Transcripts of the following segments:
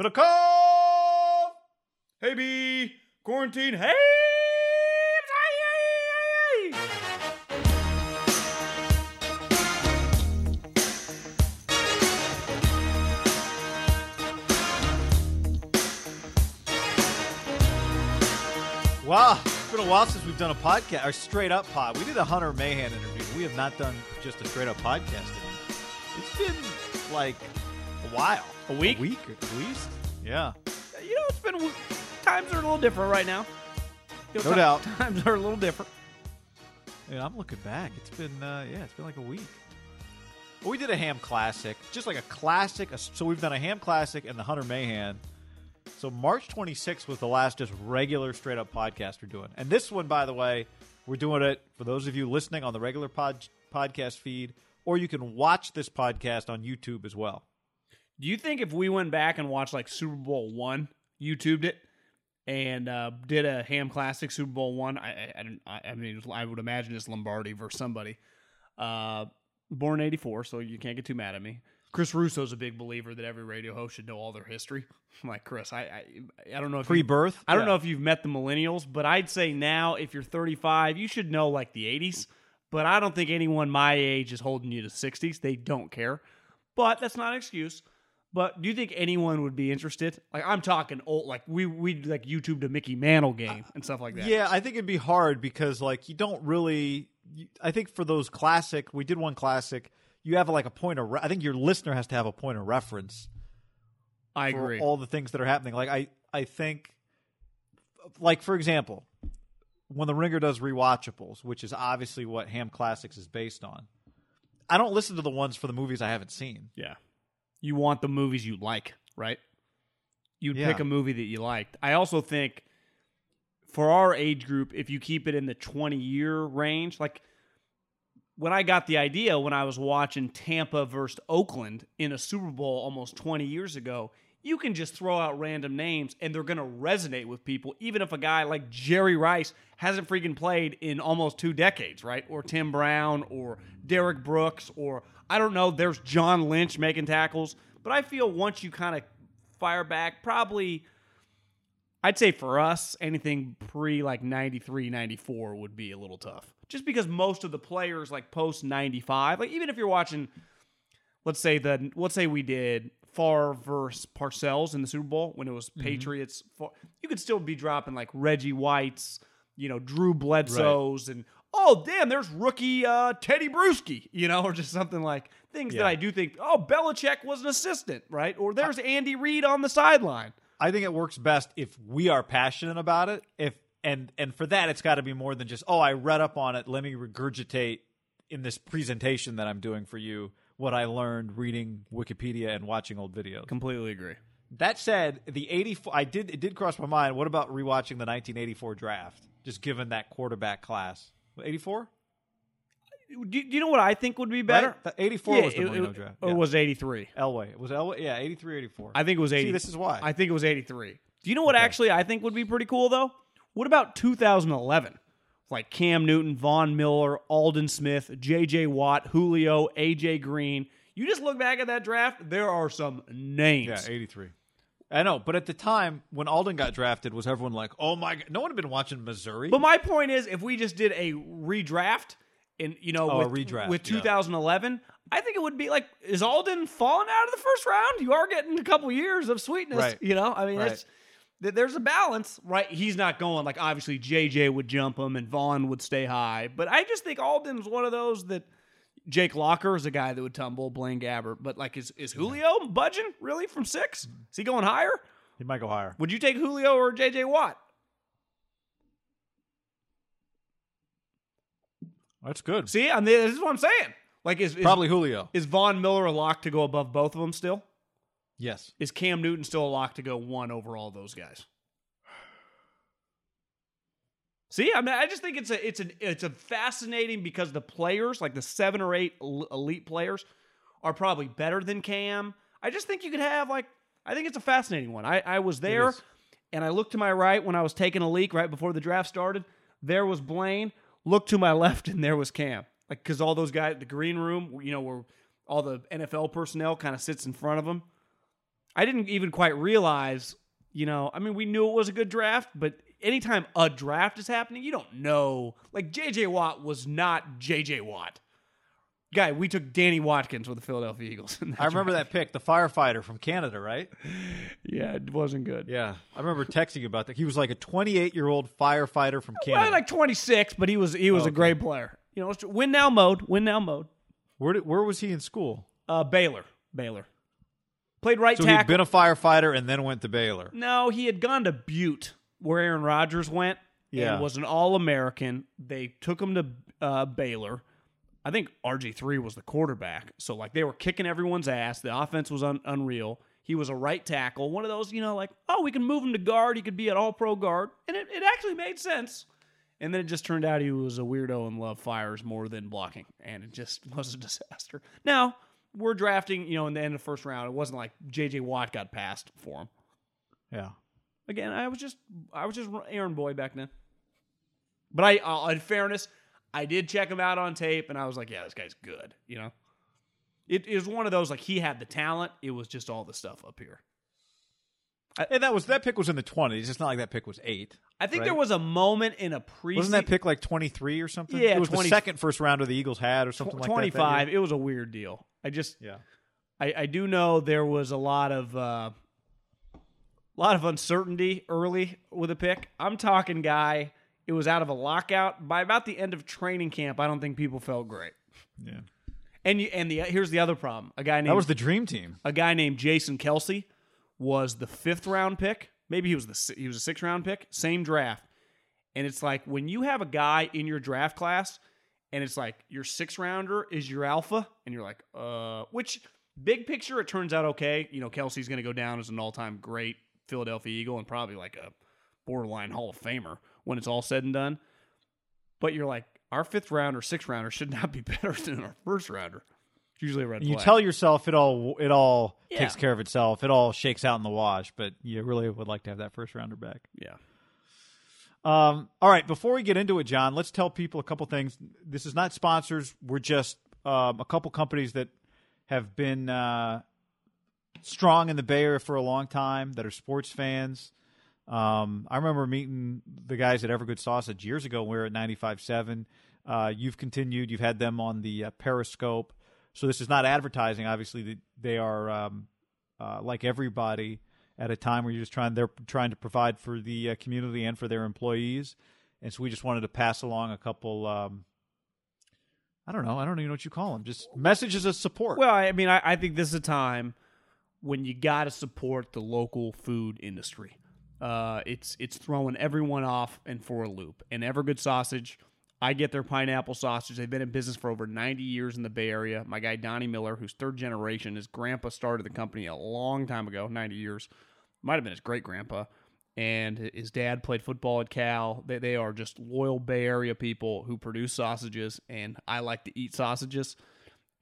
Middlecoff! Hey, B! Quarantine, hey! Wow, it's been a while since we've done a podcast, or straight up pod. We did a Hunter Mahan interview. We have not done just a straight up podcast. It's been like a while. A week? A week at least. Yeah. You know, it's been times are a little different right now. You know, No doubt. Times are a little different. Yeah, I'm looking back. It's been uh, yeah, it's been like a week. Well, we did a ham classic, just like a classic. So we've done a ham classic and the Hunter Mahan. So March 26th was the last just regular straight up podcast we're doing. And this one, by the way, we're doing it for those of you listening on the regular pod, podcast feed, or you can watch this podcast on YouTube as well. Do you think if we went back and watched like Super Bowl one, YouTubed it, and uh, did a Ham Classic Super Bowl one, I I, I, mean I would imagine it's Lombardi versus somebody. Uh, born eighty four, so you can't get too mad at me. Chris Russo's a big believer that every radio host should know all their history. I'm like Chris, I I, I don't know if Pre-birth? I don't Yeah. know if you've met the millennials, but I'd say now if you're 35, you should know like the 80s. But I don't think anyone my age is holding you to 60s. They don't care. But that's not an excuse. But do you think anyone would be interested? Like I'm talking old, like we we like YouTube a Mickey Mantle game and stuff like that. Yeah, I think it'd be hard because like you don't really. I think for those classic, we did one classic. You have like a point of. Re- I think your listener has to have a point of reference I for agree. all the things that are happening. Like I, I think, like for example, when the Ringer does rewatchables, which is obviously what Ham Classics is based on. I don't listen to the ones for the movies I haven't seen. Yeah. You want the movies you like, right? You'd Yeah. pick a movie that you liked. I also think for our age group, if you keep it in the 20 year range, like when I got the idea when I was watching Tampa versus Oakland in a Super Bowl almost 20 years ago, you can just throw out random names and they're going to resonate with people, even if a guy like Jerry Rice hasn't freaking played in almost two decades, right? Or Tim Brown or Derrick Brooks or I don't know, there's John Lynch making tackles. But I feel once you kind of fire back, probably. I'd say for us, anything pre like 93, 94 would be a little tough. Just because most of the players like post 95, like even if you're watching, let's say the, let's say we did Favre versus Parcells in the Super Bowl when it was mm-hmm. Patriots, you could still be dropping like Reggie White's, you know, Drew Bledsoe's and, oh, damn, there's rookie uh, Tedy Bruschi, you know, or just something like things that I do think, oh, Belichick was an assistant, right? Or there's Andy Reid on the sideline. I think it works best if we are passionate about it. If and and for that, it's got to be more than just oh, I read up on it. Let me regurgitate in this presentation that I'm doing for you what I learned reading Wikipedia and watching old videos. Completely agree. That said, the 84 I did it did cross my mind. What about rewatching the 1984 draft? Just given that quarterback class. 84? Do, do you know what I think would be better? Right? The 84 Yeah, was the it- Marino it- draft. Yeah. was 83? Elway. It was Elway. Yeah, 83, 84. I think it was 80. See, this is why. I think it was 83. Do you know what Okay. actually I think would be pretty cool though? What about 2011? Like Cam Newton, Von Miller, Aldon Smith, J.J. Watt, Julio, A.J. Green. You just look back at that draft. There are some names. yeah, 83. I know, but at the time when Aldon got drafted, was everyone like, "Oh my god"? No one had been watching Missouri. But my point is, if we just did a redraft, in you know, Oh, a with, redraft, with yeah. 2011, I think it would be like, is Aldon falling out of the first round? You are getting a couple years of sweetness, Right. you know. I mean, Right. there's a balance, right? He's not going like obviously JJ would jump him and Von would stay high, but I just think Aldon's one of those that. Jake Locker is a guy that would tumble, Blaine Gabbert, but like, is is Julio budging really from six? Mm-hmm. Is he going higher? he might go higher. Would you take Julio or JJ Watt? That's good. See, I mean, this is what I'm saying. Like, is, is Probably Julio. Is Von Miller a lock to go above both of them still? Yes. Is Cam Newton still a lock to go one over all those guys? See, I mean, I just think it's a it's an it's a fascinating because the players, like the seven or eight elite players, are probably better than Cam. I just think you could have like I think it's a fascinating one. I I was there, and I looked to my right when I was taking a leak right before the draft started. There was Blaine. Looked to my left, and there was Cam. Like because all those guys, the green room, you know, where all the NFL personnel kind of sits in front of them. I didn't even quite realize, you know, I mean, we knew it was a good draft, but anytime a draft is happening, you don't know. Like JJ Watt was not JJ Watt. Guy, we took Danny Watkins with the Philadelphia Eagles. in I remember that pick, the firefighter from Canada, right? Yeah, it wasn't good. Yeah. I remember texting about that. He was like a 28 year old firefighter from Well, Canada. like 26, but he was he was Oh, a great player. You know, win now mode, win now mode. where, did, where was he in school? Uh, Baylor, Baylor. Played right So he'd been a firefighter and then went to Baylor. No, he had gone to Butte, where Aaron Rodgers went. Yeah. and was an All American. They took him to uh, Baylor. I think RG three was the quarterback, so like they were kicking everyone's ass. The offense was un- unreal. He was a right tackle, one of those you know like oh we can move him to guard. He could be an All Pro guard, and it, it actually made sense. And then it just turned out he was a weirdo and loved fires more than blocking, and it just was a disaster. Now we're drafting, you know, in the end of the first round. It wasn't like J.J. Watt got passed for him. Yeah. Again, I was just I was just Aaron Boy back then. But I, uh, in fairness, I did check him out on tape, and I was like, yeah, this guy's good. You know, it is one of those like he had the talent. It was just all the stuff up here. And that was that pick was in the 20s. It's not like that pick was eight. I think Right. there was a moment in a pre Wasn't that pick like 23 or something? Yeah, It was 20 the second first rounder the Eagles had or something like that that. twenty five. It was a weird deal. I just Yeah. I, I do know there was a lot of uh, lot of uncertainty early with a pick. I'm talking guy. It was out of a lockout by about the end of training camp. I don't think people felt great. Yeah. And you and the here's the other problem. A guy named That was the dream team. a guy named Jason Kelce was the fifth round pick. Maybe he was the he was a sixth round pick. Same draft. And it's like when you have a guy in your draft class, and it's like your sixth rounder is your alpha, and you're like, uh, which big picture it turns out okay. You know, Kelce's going to go down as an all time great Philadelphia Eagle and probably like a borderline Hall of Famer when it's all said and done. But you're like, our fifth rounder, sixth rounder should not be better than our first rounder. It's usually a red You flag. tell yourself it all it all Yeah. takes care of itself. It all shakes out in the wash, but you really would like to have that first rounder back. yeah. Um, all right, before we get into it, John, let's tell people a couple things. This is not sponsors. We're just um, a couple companies that have been uh, strong in the Bay Area for a long time that are sports fans. Um, I remember meeting the guys at Evergood Sausage years ago. when We were at 95.7. Uh, you've continued. You've had them on the uh, Periscope. So this is not advertising. Obviously, They- are um, uh, like everybody at a time where you're just trying. They're trying to provide for the uh, community and for their employees. And so we just wanted to pass along a couple. Um, I don't know. I don't even know what you call them. Just messages of support. Well, I mean, I, I think this is a time when you got to support the local food industry. Uh, it's it's throwing everyone off and for a loop. And Evergood Sausage, I get their pineapple sausage. They've been in business for over 90 years in the Bay Area. My guy Donnie Miller, who's third generation, his grandpa started the company a long time ago, 90 years. Might have been his great grandpa. and his dad played football at Cal. They they are just loyal Bay Area people who produce sausages, and I like to eat sausages.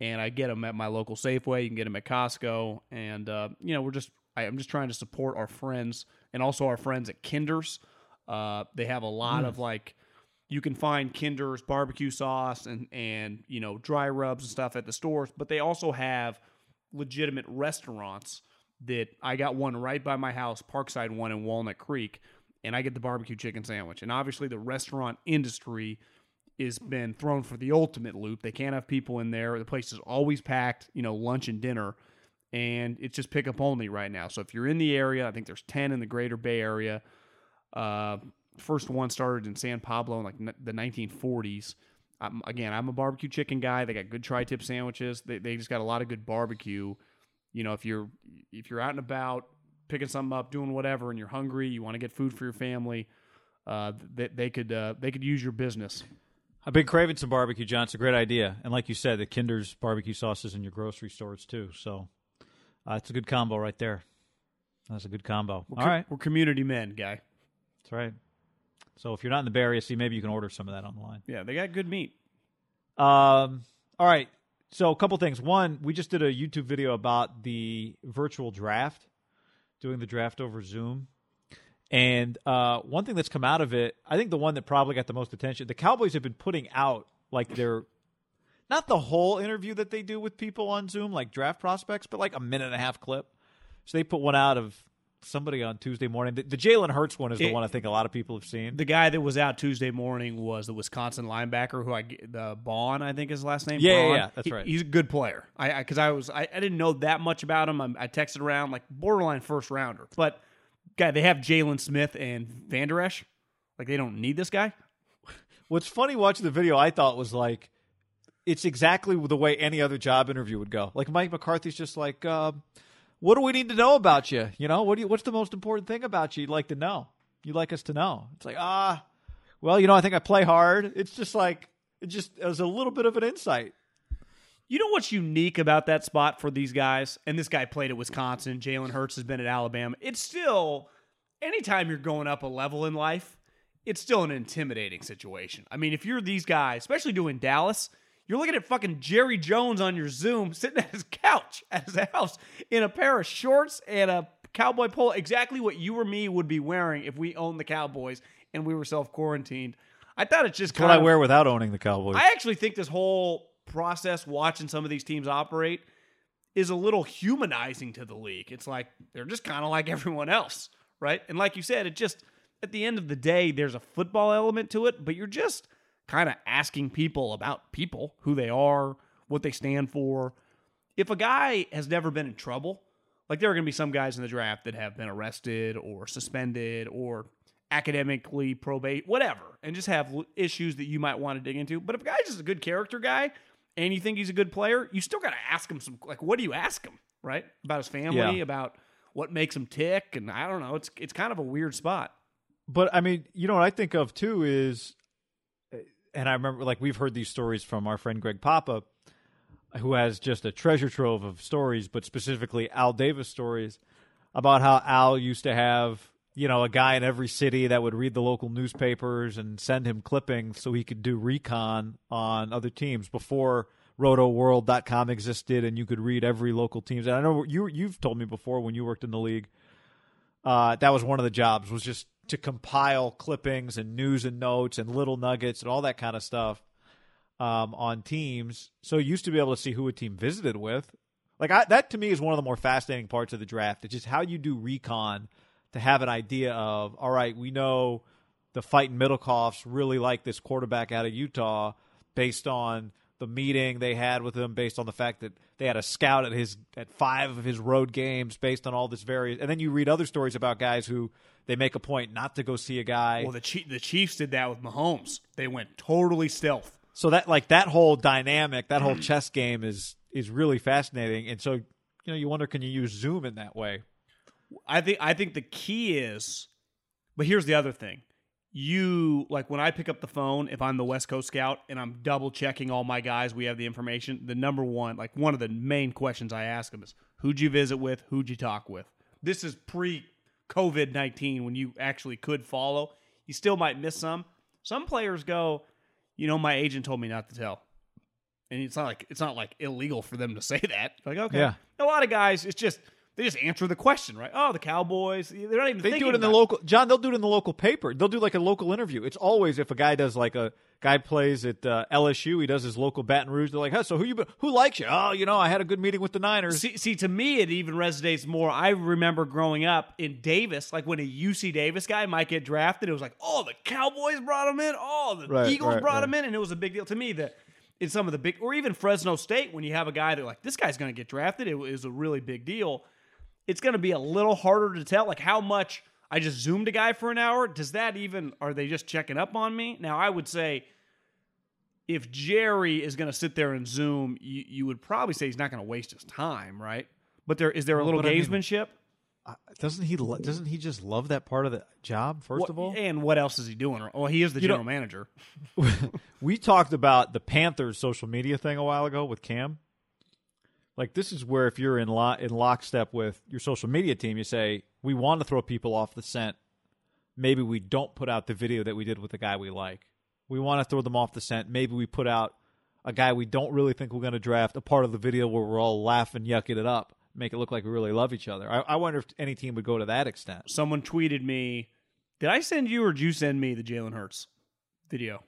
And I get them at my local Safeway. You can get them at Costco, and uh, you know we're just I, I'm just trying to support our friends and also our friends at Kinder's. Uh, they have a lot of like you can find Kinder's barbecue sauce and and you know dry rubs and stuff at the stores, but they also have legitimate restaurants that I got one right by my house, Parkside one in Walnut Creek, and I get the barbecue chicken sandwich. And obviously the restaurant industry has been thrown for the ultimate loop. They can't have people in there. The place is always packed, you know, lunch and dinner. And it's just pickup only right now. So if you're in the area, I think there's 10 in the greater Bay Area. Uh, first one started in San Pablo in like the 1940s. Um, again, I'm a barbecue chicken guy. They got good tri-tip sandwiches. They, they just got a lot of good barbecue. You know, if you're if you're out and about picking something up, doing whatever, and you're hungry, you want to get food for your family, uh, they, they could uh, they could use your business. I've been craving some barbecue, John. It's a great idea, and like you said, the Kinder's barbecue sauces in your grocery stores too. So uh, it's a good combo right there. That's a good combo. We're All co- right, we're community men, guy. that's right. So if you're not in the Bay Area, see maybe you can order some of that online. Yeah, they got good meat. Um, all right. So a couple things. One, we just did a YouTube video about the virtual draft, doing the draft over Zoom. And uh, one thing that's come out of it, I think the one that probably got the most attention, the Cowboys have been putting out like their not the whole interview that they do with people on Zoom, like draft prospects, but like a minute and a half clip. So they put one out of somebody on Tuesday morning. The, the Jalen Hurts one is the It- one I think a lot of people have seen. The guy that was out Tuesday morning was the Wisconsin linebacker who I the Bond I think his last name. Yeah, yeah, yeah, that's He- right. He's a good player. I because I, was I, I didn't know that much about him. I, I texted around like borderline first rounder, but guy they have Jaylon Smith and Vander Esch. Like they don't need this guy. What's funny watching the video, I thought was like, it's exactly the way any other job interview would go. Like Mike McCarthy's just like, uh, what do we need to know about you? You know, what do you, what's the most important thing about you you'd like to know? You'd like us to know? It's like, ah, well, you know, I think I play hard. It's just like, it just it was a little bit of an insight. You know what's unique about that spot for these guys? And this guy played at Wisconsin. Jalen Hurts has been at Alabama. It's still, anytime you're going up a level in life, it's still an intimidating situation. I mean, if you're these guys, especially doing Dallas, you're looking at fucking Jerry Jones on your Zoom sitting at his couch at his house in a pair of shorts and a cowboy polo, exactly what you or me would be wearing if we owned the Cowboys and we were self quarantined. I thought it's just It's what kind I wear without owning the Cowboys. I actually think this whole process, watching some of these teams operate, is a little humanizing to the league. It's like they're just kind of like everyone else, right? And like you said, it just at the end of the day, there's a football element to it, but you're just kind of asking people about people, who they are, what they stand for. If a guy has never been in trouble, like there are going to be some guys in the draft that have been arrested or suspended or academically probate, whatever, and just have issues that you might want to dig into. But if a guy's just a good character guy and you think he's a good player, you still got to ask him some like, what do you ask him, right? About his family, Yeah. about what makes him tick, and I don't know. It's it's kind of a weird spot. But I mean, you know what I think of too is, and I remember like we've heard these stories from our friend Greg Papa, who has just a treasure trove of stories, but specifically Al Davis stories about how Al used to have you know a guy in every city that would read the local newspapers and send him clippings so he could do recon on other teams before rotoworld.com existed and you could read every local teams and i know you you've told me before when you worked in the league uh, that was one of the jobs was just to compile clippings and news and notes and little nuggets and all that kind of stuff um, on teams. So you used to be able to see who a team visited with. Like I, that to me is one of the more fascinating parts of the draft. It's just how you do recon to have an idea of all right, we know the fight fighting Middlecoffs really like this quarterback out of Utah based on the meeting they had with him, based on the fact that they had a scout at his at five of his road games, based on all this various. And then you read other stories about guys who they make a point not to go see a guy. Well, the Chief, the Chiefs did that with Mahomes. They went totally stealth. so that like that whole dynamic, that whole chess game is is really fascinating. And so you know you wonder can you use Zoom in that way? I think I think the key is, but here's the other thing. You like when I pick up the phone, if I'm the West Coast scout and I'm double checking all my guys, we have the information. The number one, like one of the main questions I ask them is, "Who'd you visit with? Who'd you talk with?" This is pre COVID nineteen when you actually could follow, you still might miss some. Some players go, you know, my agent told me not to tell, and it's not like it's not like illegal for them to say that. Like okay, Yeah. a lot of guys, it's just they just answer the question right. Oh, the Cowboys, they're not even They do it in the local. John, they'll do it in the local paper. They'll do like a local interview. It's always if a guy does like a guy plays at uh, LSU, he does his local Baton Rouge. They're like, "Huh, so who you who likes you? Oh, you know, I had a good meeting with the Niners. See, see, to me, it even resonates more. I remember growing up in Davis, like when a UC Davis guy might get drafted, it was like, oh, the Cowboys brought him in, oh, the Right, Eagles right, brought right. him in, and it was a big deal to me that in some of the big, or even Fresno State, when you have a guy that like this guy's going to get drafted, it is a really big deal. It's going to be a little harder to tell, like how much I just zoomed a guy for an hour. Does that even? Are they just checking up on me? Now, I would say if Jerry is going to sit there and zoom, you, you would probably say he's not going to waste his time, right? But there is there a Well, little but I mean- gamesmanship? Uh, doesn't he? lo- Doesn't he just love that part of the job? First What- of all, and what else is he doing? Well, he is the You know- general manager. we talked about the Panthers social media thing a while ago with Cam. Like this is where if you're in lo- in lockstep with your social media team, you say we want to throw people off the scent. Maybe we don't put out the video that we did with the guy we like. We want to throw them off the scent. Maybe we put out a guy we don't really think we're going to draft. A part of the video where we're all laughing, yucking it up, make it look like we really love each other. I, I wonder if any team would go to that extent. Someone tweeted me. Did I send you or did you send me the Jalen Hurts video?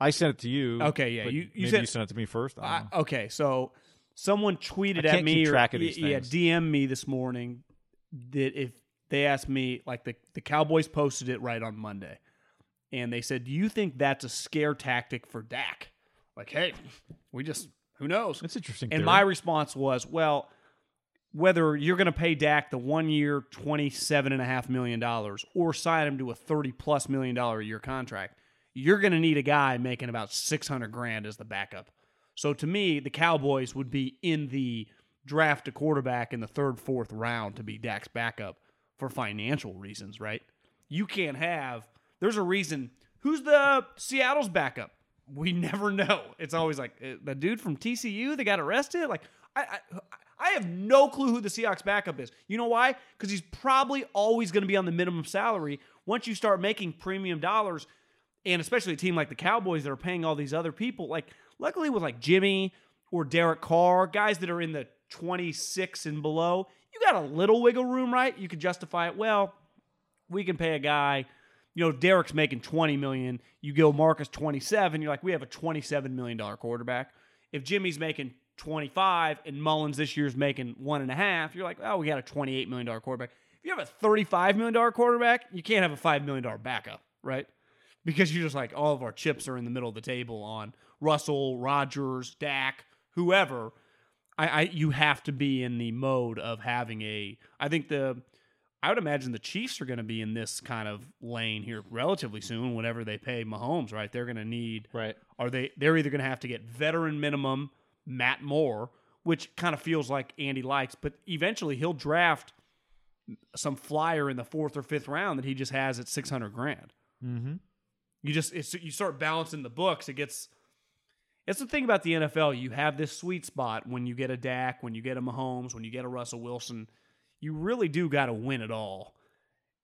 I sent it to you. Okay, yeah, you- you maybe sent- you sent it to me first. I I, okay, so someone tweeted at me or of these yeah. DM me this morning that if they asked me like the the Cowboys posted it right on Monday, and they said, "Do you think that's a scare tactic for Dak?" Like, hey, we just who knows? It's interesting. And theory. my response was, well, whether you're going to pay Dak the one year, $27.5 million or sign him to a 30 plus million dollar a year contract, you're going to need a guy making about 600 grand as the backup. So to me, the Cowboys would be in the draft a quarterback in the third, fourth round to be Dak's backup for financial reasons, right? You can't have, there's a reason. Who's the Seattle's backup? We never know. It's always like uh, the dude from TCU that got arrested. Like I, I, I have no clue who the Seahawks backup is. You know why? Because he's probably always going to be on the minimum salary. Once you start making premium dollars, and especially a team like the Cowboys that are paying all these other people, like luckily with like Jimmy or Derek Carr, guys that are in the 26 and below, you got a little wiggle room, right? You could justify it. Well, we can pay a guy, you know, Derek's making 20 million. You go Marcus 27, you're like, we have a 27 million dollar quarterback. If Jimmy's making 25 and Mullens this year's making one and a half, you're like, oh, we got a 28 million dollar quarterback. If you have a 35 million dollar quarterback, you can't have a five million dollar backup, right? Because you're just like all of our chips are in the middle of the table on Russell, Rodgers, Dak, whoever. I, I you have to be in the mode of having a. I think the. I would imagine the Chiefs are going to be in this kind of lane here relatively soon. Whenever they pay Mahomes, right? They're going to need. Right. Are they? They're either going to have to get veteran minimum Matt Moore, which kind of feels like Andy likes, but eventually he'll draft some flyer in the fourth or fifth round that he just has at six hundred grand. Mm-hmm. You just it's, you start balancing the books. It gets. It's the thing about the NFL. You have this sweet spot when you get a Dak, when you get a Mahomes, when you get a Russell Wilson. You really do got to win it all,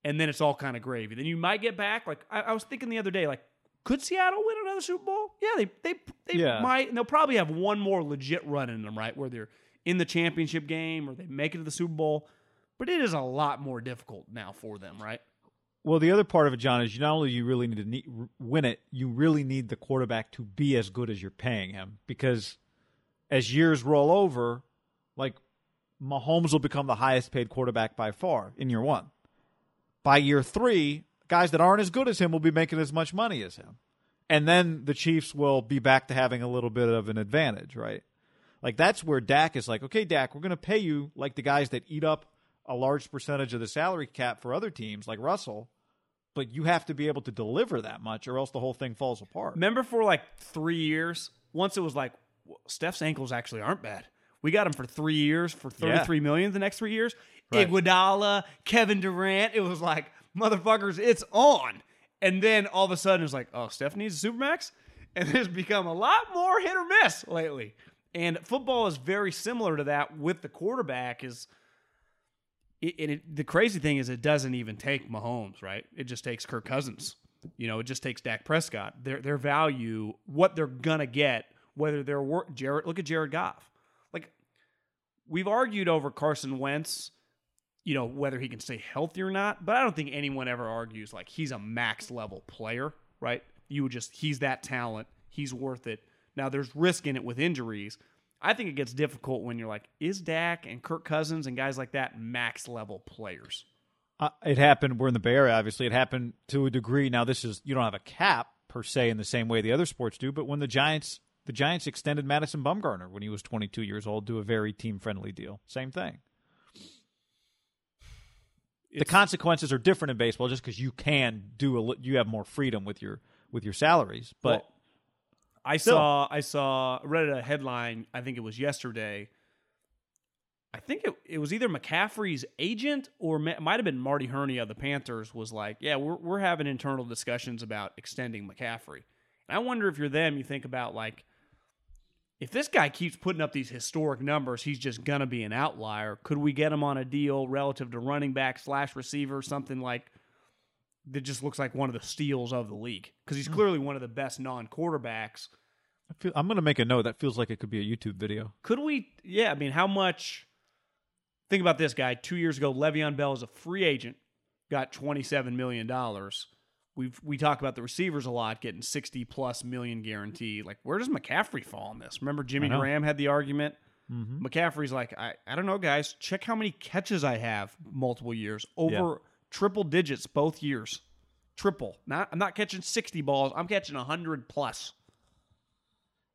and then it's all kind of gravy. Then you might get back. Like I, I was thinking the other day, like could Seattle win another Super Bowl? Yeah, they they they Yeah. might. And they'll probably have one more legit run in them, right? Where they're in the championship game or they make it to the Super Bowl. But it is a lot more difficult now for them, right? Well, the other part of it, John, is you not only you really need to need, win it, you really need the quarterback to be as good as you're paying him. Because as years roll over, like Mahomes will become the highest paid quarterback by far in year one. By year three, guys that aren't as good as him will be making as much money as him. And then the Chiefs will be back to having a little bit of an advantage, right? Like that's where Dak is like, okay, Dak, we're going to pay you like the guys that eat up a large percentage of the salary cap for other teams, like Russell, but you have to be able to deliver that much, or else the whole thing falls apart. Remember for like three years, once it was like well, Steph's ankles actually aren't bad. We got him for three years for thirty-three million the next three years. Right. Iguodala, Kevin Durant. It was like motherfuckers, it's on. And then all of a sudden, it's like, oh, Steph needs a supermax, and it's become a lot more hit or miss lately. And football is very similar to that with the quarterback. Is it, and it, the crazy thing is, it doesn't even take Mahomes, right? It just takes Kirk Cousins. You know, it just takes Dak Prescott. Their their value, what they're gonna get, whether they're work. Jared, look at Jared Goff. Like we've argued over Carson Wentz, you know, whether he can stay healthy or not. But I don't think anyone ever argues like he's a max level player, right? You would just he's that talent, he's worth it. Now there's risk in it with injuries. I think it gets difficult when you're like, is Dak and Kirk Cousins and guys like that max level players? Uh, it happened. We're in the Bay Area, obviously. It happened to a degree. Now, this is you don't have a cap per se in the same way the other sports do, but when the Giants the Giants extended Madison Bumgarner when he was 22 years old to a very team friendly deal. Same thing. It's, the consequences are different in baseball just because you can do a you have more freedom with your with your salaries, but. Well, I still. saw I saw read a headline. I think it was yesterday. I think it, it was either McCaffrey's agent or it might have been Marty Hurney of the Panthers was like, yeah, we're we're having internal discussions about extending McCaffrey. And I wonder if you're them, you think about like, if this guy keeps putting up these historic numbers, he's just gonna be an outlier. Could we get him on a deal relative to running back slash receiver, something like that just looks like one of the steals of the league because he's hmm. clearly one of the best non quarterbacks. I feel, I'm going to make a note. That feels like it could be a YouTube video. Could we? Yeah, I mean, how much? Think about this guy. Two years ago, Le'Veon Bell is a free agent, got 27 million dollars. We we talk about the receivers a lot, getting 60 plus million guarantee. Like, where does McCaffrey fall in this? Remember, Jimmy Graham had the argument. Mm-hmm. McCaffrey's like, I, I don't know, guys. Check how many catches I have multiple years over. Yeah triple digits both years. Triple. Not I'm not catching 60 balls. I'm catching 100 plus.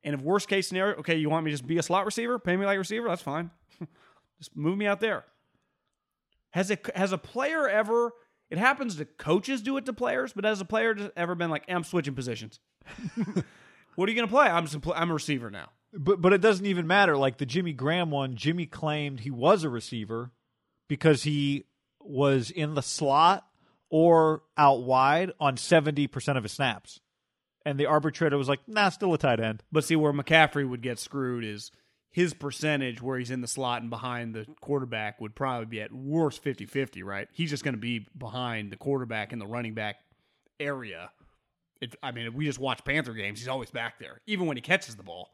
And if worst case scenario, okay, you want me to just be a slot receiver, pay me like a receiver, that's fine. just move me out there. Has a has a player ever? It happens to coaches do it to players, but has a player ever been like, I'm switching positions? what are you going to play? I'm just, I'm a receiver now. But but it doesn't even matter. Like the Jimmy Graham one, Jimmy claimed he was a receiver because he was in the slot or out wide on 70% of his snaps. And the arbitrator was like, nah, still a tight end. But see, where McCaffrey would get screwed is his percentage where he's in the slot and behind the quarterback would probably be at worst 50 50, right? He's just going to be behind the quarterback in the running back area. It, I mean, if we just watch Panther games, he's always back there. Even when he catches the ball,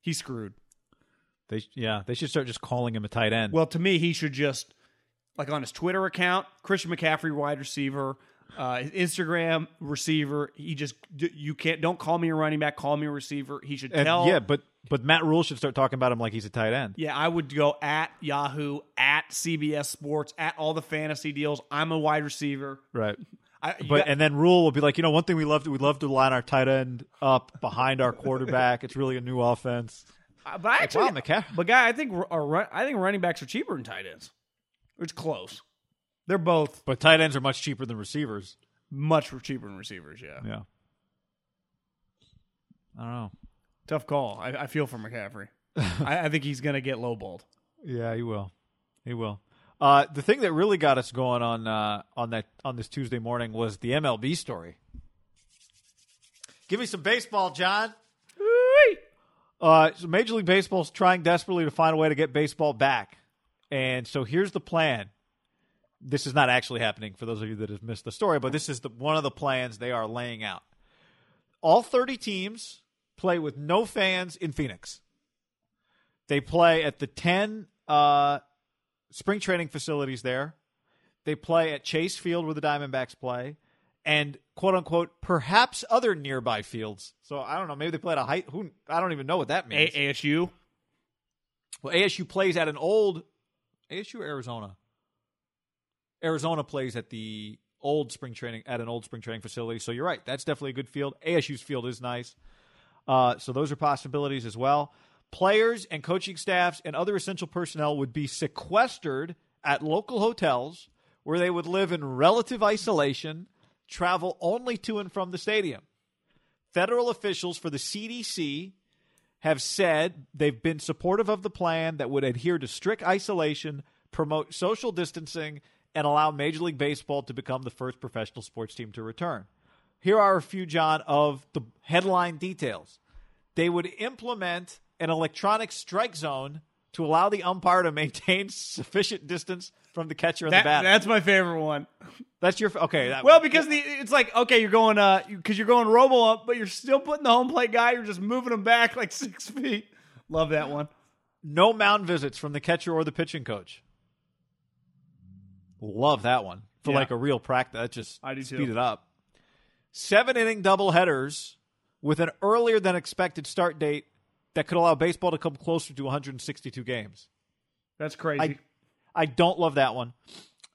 he's screwed. They yeah, they should start just calling him a tight end. Well, to me, he should just like on his Twitter account, Christian McCaffrey, wide receiver, uh, Instagram receiver. He just you can't don't call me a running back, call me a receiver. He should tell. And yeah, but but Matt Rhule should start talking about him like he's a tight end. Yeah, I would go at Yahoo, at CBS Sports, at all the fantasy deals. I'm a wide receiver. Right. I, but got, and then Rhule will be like, you know, one thing we love to we love to line our tight end up behind our quarterback. it's really a new offense. Uh, but I actually, like, wow, but guy, I think run, I think running backs are cheaper than tight ends. It's close. They're both But tight ends are much cheaper than receivers. much cheaper than receivers. Yeah, Yeah. I don't know. tough call. I, I feel for McCaffrey. I, I think he's gonna get lowballed. Yeah, he will. He will. Uh, the thing that really got us going on uh, on that on this Tuesday morning was the MLB story. Give me some baseball, John. Uh, so Major League Baseball's trying desperately to find a way to get baseball back. And so here's the plan. This is not actually happening for those of you that have missed the story, but this is the, one of the plans they are laying out. All 30 teams play with no fans in Phoenix. They play at the 10 uh, spring training facilities there. They play at Chase Field where the Diamondbacks play, and quote unquote perhaps other nearby fields. So I don't know. Maybe they play at a height. Who I don't even know what that means. A- ASU. Well, ASU plays at an old ASU Arizona? Arizona plays at the old spring training at an old spring training facility. So you're right. That's definitely a good field. ASU's field is nice. Uh, so those are possibilities as well. Players and coaching staffs and other essential personnel would be sequestered at local hotels where they would live in relative isolation, travel only to and from the stadium. Federal officials for the CDC have said they've been supportive of the plan that would adhere to strict isolation, promote social distancing, and allow Major League Baseball to become the first professional sports team to return. Here are a few, John, of the headline details. They would implement an electronic strike zone to allow the umpire to maintain sufficient distance from the catcher and That- the batter. that's my favorite one. That's your okay. That, Well, because the it's like okay, you're going uh because you're going robo up, but you're still putting the home plate guy. You're just moving him back like six feet. Love that one. no mound visits from the catcher or the pitching coach. Love that one for Yeah. like a real practice. That just I do too. speed it up. Seven inning double headers with an earlier than expected start date that could allow baseball to come closer to 162 games. That's crazy. I I don't love that one.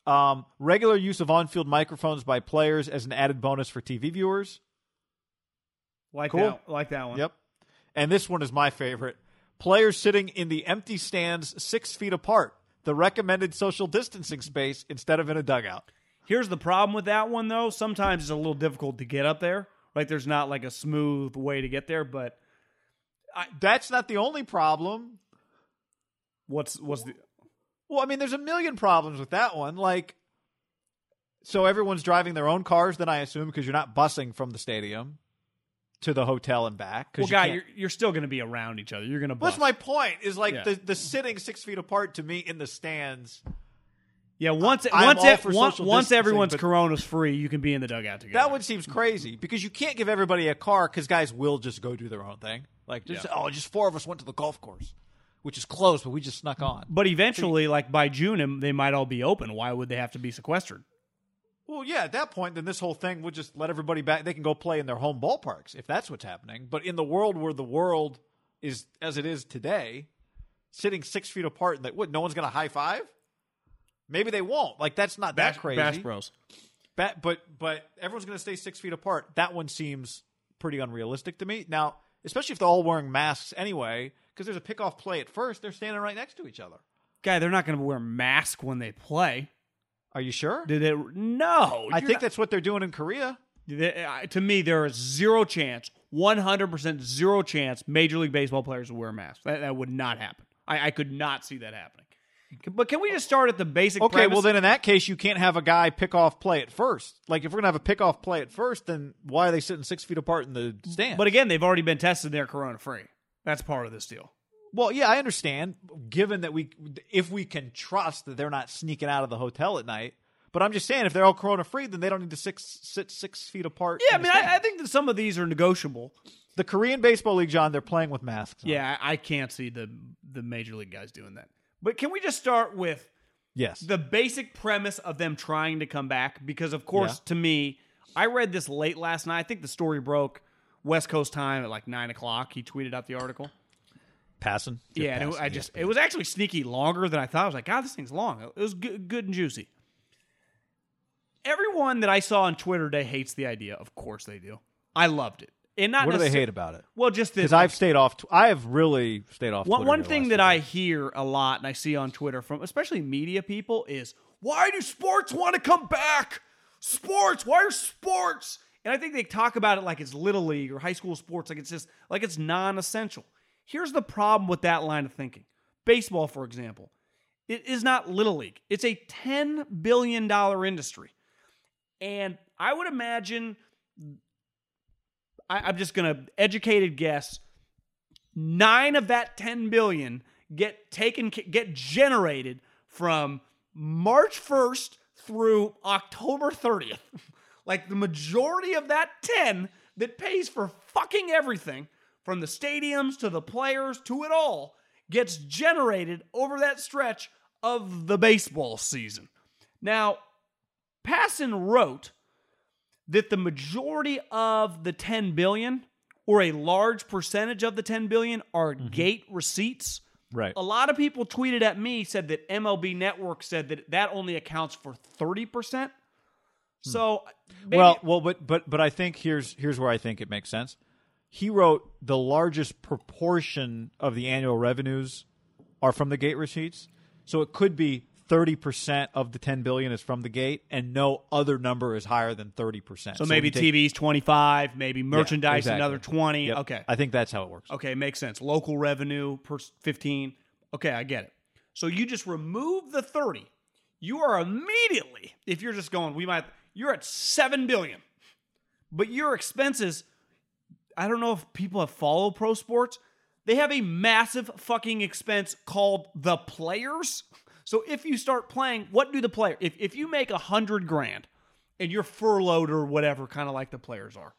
Um, regular use of on-field microphones by players as an added bonus for TV viewers. like cool. that. Like that one. Yep. And this one is my favorite. Players sitting in the empty stands six feet apart, the recommended social distancing space instead of in a dugout. Here's the problem with that one though. Sometimes it's a little difficult to get up there. Like there's not like a smooth way to get there. But That's not the only problem. what's what's the Well, I mean, there's a million problems with that one. Like, so everyone's driving their own cars, then I assume, because you're not busing from the stadium to the hotel and back. well, you guy, you're, you're still going to be around each other. You're going to. What's my point? Is like Yeah. the, the sitting six feet apart to me in the stands. Yeah, once I'm once it, once, once everyone's corona's free, you can be in the dugout together. That one seems crazy because you can't give everybody a car because guys will just go do their own thing. Like, just, Yeah. oh, just four of us went to the golf course, which is closed, but we just snuck on. But eventually, like by June, they might all be open. Why would they have to be sequestered? Well, yeah, at that point, then this whole thing would just let everybody back. They can go play in their home ballparks if that's what's happening. But in the world where the world is as it is today, sitting six feet apart, and that what? No one's going to high five. Maybe they won't. Like that's not that crazy. Bass Bros. Ba- but but everyone's going to stay six feet apart. That one seems pretty unrealistic to me. Now, especially if they're all wearing masks anyway, because there's a pickoff play at first. They're standing right next to each other. Guy, they're not going to wear mask when they play. Are you sure? Did it? No. I think not- that's what they're doing in Korea. They- to me, there is zero chance, 100% zero chance Major League Baseball players will wear masks. That, that would not happen. I, I could not see that happening. But can we just start at the basic Okay, premise? well then in that case you can't have a guy pick off play at first. Like if we're gonna have a pick off play at first, then why are they sitting six feet apart in the stand? But again, they've already been tested. They're corona free. That's part of this deal. well, yeah, I understand. Given that we, if we can trust that they're not sneaking out of the hotel at night. But I'm just saying, if they're all corona free, then they don't need to six, sit six feet apart. Yeah, I mean, I, I think that some of these are negotiable. the Korean baseball league, John, they're playing with masks. on. Yeah, I can't see the the major league guys doing that. But can we just start with Yes. the basic premise of them trying to come back? Because of course, Yeah. to me, I read this late last night. I think the story broke West Coast time at like nine o'clock. He tweeted out the article. passing. yeah, and it, I just it was actually sneaky longer than I thought. I was like, God, this thing's long. It was good, good and juicy. Everyone that I saw on Twitter today hates the idea. Of course they do. I loved it. And not What do they hate about it? Well, just Because I've stayed off. I have really stayed off. One, one thing that I hear a lot and I see on Twitter from especially media people is why do sports want to come back? Sports, why are sports? And I think they talk about it like it's little league or high school sports, like it's just like it's non-essential. Here's the problem with that line of thinking. Baseball, for example, it is not little league. It's a $10 billion industry. And I would imagine I, I'm just gonna educated guess nine of that 10 billion get taken get generated from March 1st through October 30th. like the majority of that 10 that pays for fucking everything from the stadiums to the players to it all gets generated over that stretch of the baseball season. Now, Passan wrote that the majority of the 10 billion or a large percentage of the 10 billion are mm-hmm. gate receipts. Right. A lot of people tweeted at me said that MLB Network said that that only accounts for 30%. Hmm. So maybe- Well, well, but but but I think here's here's where I think it makes sense. He wrote the largest proportion of the annual revenues are from the gate receipts, so it could be thirty percent of the ten billion is from the gate, and no other number is higher than thirty percent. so maybe TV's 25, maybe merchandise exactly. another 20. Yep. Okay. I think that's how it works. Okay, makes sense. Local revenue per 15. Okay, I get it. So you just remove the 30. You are immediately, if you're just going, we might, you're at 7 billion. But your expenses, I don't know if people have followed pro sports. They have a massive fucking expense called the players. So if you start playing, what do the player? If if you make a hundred grand and you're furloughed or whatever, kind of like the players are,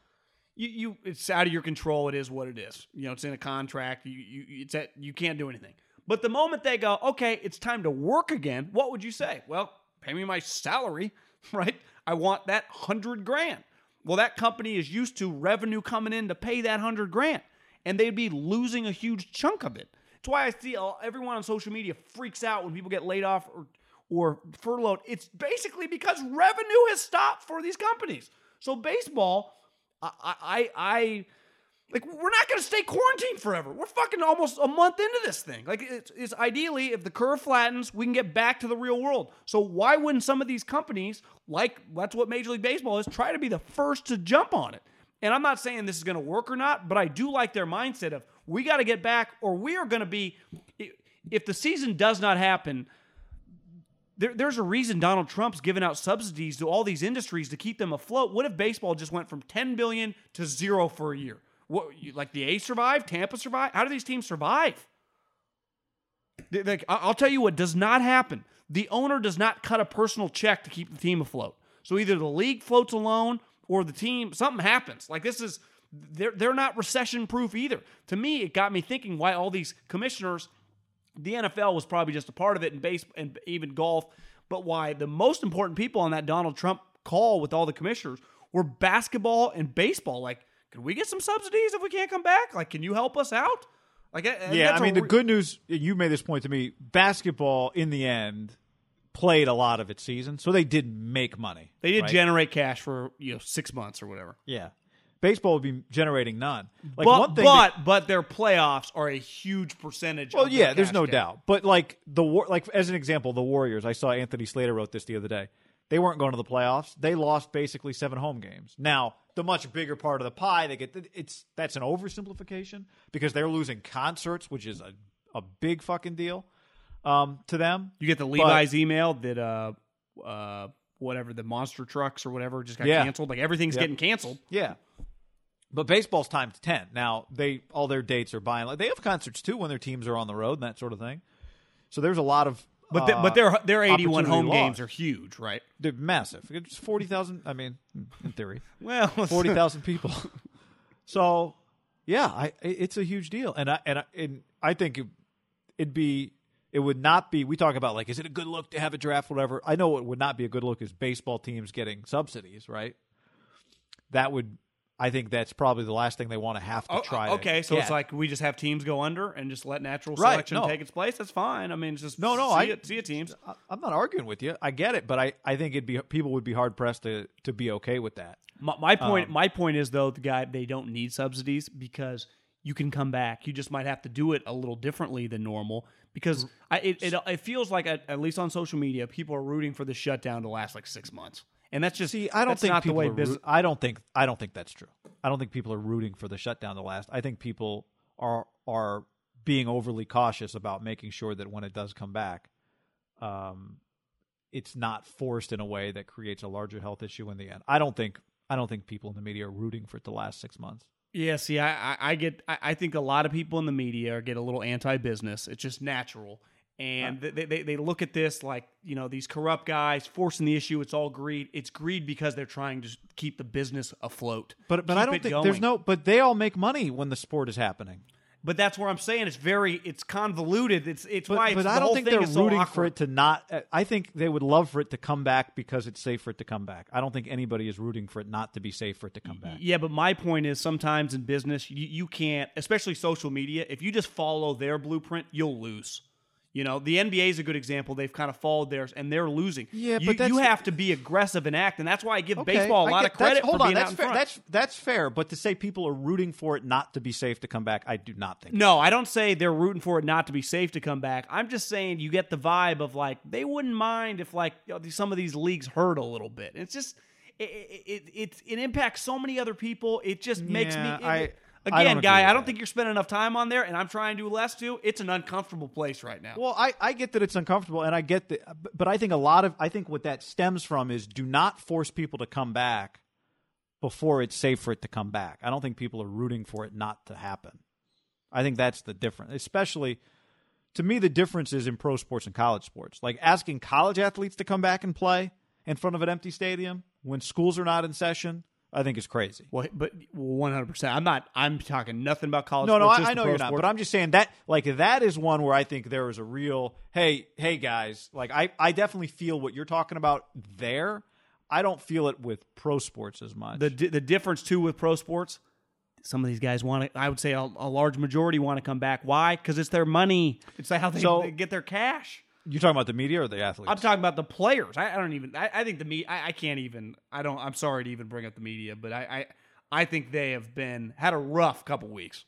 you you it's out of your control. It is what it is. You know, it's in a contract. You you it's at you can't do anything. But the moment they go, okay, it's time to work again, what would you say? Well, pay me my salary, right? I want that hundred grand. Well, that company is used to revenue coming in to pay that hundred grand, and they'd be losing a huge chunk of it. That's why I see everyone on social media freaks out when people get laid off or or furloughed. It's basically because revenue has stopped for these companies. So baseball, I I, I like we're not going to stay quarantined forever. We're fucking almost a month into this thing. Like it's, it's ideally if the curve flattens, we can get back to the real world. So why wouldn't some of these companies, like that's what Major League Baseball is, try to be the first to jump on it? And I'm not saying this is going to work or not, but I do like their mindset of we got to get back, or we are going to be. If the season does not happen, there, there's a reason Donald Trump's giving out subsidies to all these industries to keep them afloat. What if baseball just went from 10 billion to zero for a year? What, like the A's survive, Tampa survive? How do these teams survive? Like I'll tell you what does not happen. The owner does not cut a personal check to keep the team afloat. So either the league floats alone or the team something happens. Like this is they're they're not recession proof either. To me, it got me thinking why all these commissioners the NFL was probably just a part of it and base and even golf, but why the most important people on that Donald Trump call with all the commissioners were basketball and baseball. Like, can we get some subsidies if we can't come back? Like, can you help us out? Like, I- I think Yeah, I mean, the good news, you made this point to me. Basketball, in the end, played a lot of its season, so they did make money. they did right? generate cash for you know six months or whatever. Yeah. Baseball would be generating none. Like but one thing but that- but their playoffs are a huge percentage. well, yeah, there's no game. doubt. But like the war, like as an example, the Warriors. I saw Anthony Slater wrote this the other day. They weren't going to the playoffs. They lost basically seven home games. Now, the much bigger part of the pie, they get it's that's an oversimplification because they're losing concerts, which is a a big fucking deal um, to them. You get the Levi's email that uh uh whatever the monster trucks or whatever just got Yeah. canceled. Like everything's Yep. getting canceled. Yeah. But baseball's times ten. Now they all their dates are buying. Like they have concerts too when their teams are on the road and that sort of thing. So there's a lot of. But the, uh, but their their 81 home lost. games are huge, right? They're massive. It's forty thousand. I mean, in theory, Well, forty thousand people. So, yeah, I, it's a huge deal, and I and I, and I think it, it'd be it would not be. We talk about like, is it a good look to have a draft, whatever. I know it would not be a good look is baseball teams getting subsidies, right? That would. I think that's probably the last thing they want to have to Oh, try. to okay, so it's like we just have teams go under and just let natural Right, selection no. take its place. That's fine. I mean, it's just No, no, see I- it, see it teams. I'm not arguing with you. I get it, but I, I think it'd be people would be hard pressed to to be okay with that. My, my point Um, my point is though the guy they don't need subsidies because you can come back. You just might have to do it a little differently than normal because I, it, it it feels like at, at least on social media people are rooting for the shutdown to last like six months, and that's just See, I don't think not people the way are business. root- I don't think I don't think that's true. I don't think people are rooting for the shutdown to last. I think people are are being overly cautious about making sure that when it does come back, um, it's not forced in a way that creates a larger health issue in the end. I don't think I don't think people in the media are rooting for it to last six months. Yeah, see, I, I, I get, I, I think a lot of people in the media get a little anti-business. It's just natural, and they, they, they look at this like you know these corrupt guys forcing the issue. It's all greed. It's greed because they're trying to keep the business afloat. But but Keep I don't think going. there's no. But they all make money when the sport is happening. But that's where I'm saying it's very, it's convoluted. It's it's But, why. It's, but I don't think they're is so rooting for it to not. uh, I think they would love for it to come back because it's safe for it to come back. I don't think anybody is rooting for it not to be safe for it to come back. Yeah, but my point is sometimes in business you, you can't, especially social media. If you just follow their blueprint, you'll lose. You know, the NBA is a good example. They've kind of followed theirs, and they're losing. Yeah, you, but you have to be aggressive and act, and that's why I give Okay, baseball a lot of credit hold for on, that's fair. That's that's fair. But to say people are rooting for it not to be safe to come back, I do not think. No, I don't say they're rooting for it not to be safe to come back. I'm just saying you get the vibe of like they wouldn't mind if like you know, some of these leagues hurt a little bit. It's just it it, it, it, it impacts so many other people. It just makes me it- I- I again, don't guy. I don't that. think you're spending enough time on there, and I'm trying to do less too. It's an uncomfortable place right now. Well, I, I get that it's uncomfortable, and I get that, but I think a lot of I think what that stems from is do not force people to come back before it's safe for it to come back. I don't think people are rooting for it not to happen. I think that's the difference. Especially to me, the difference is in pro sports and college sports. Like asking college athletes to come back and play in front of an empty stadium when schools are not in session, I think is crazy. Well, but one hundred percent. I'm not. I'm talking nothing about college. No, no, sports, I, just I know you're not, sports. but I'm just saying that like that is one where I think there is a real hey, hey guys, like I I definitely feel what you're talking about there. I don't feel it with pro sports as much. the the difference too with pro sports. Some of these guys want to. I would say a, a large majority want to come back. Why? Because it's their money. It's like how they, So- they get their cash. You talking about the media or the athletes? I'm talking about the players. I, I don't even. I, I think the me. I, I can't even. I don't. I'm sorry to even bring up the media, but I, I I think they have been had a rough couple weeks.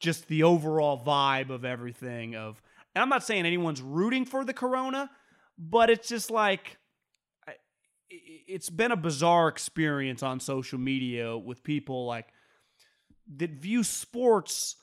Just the overall vibe of everything. Of and I'm not saying anyone's rooting for the corona, but it's just like it's been a bizarre experience on social media with people like that view sports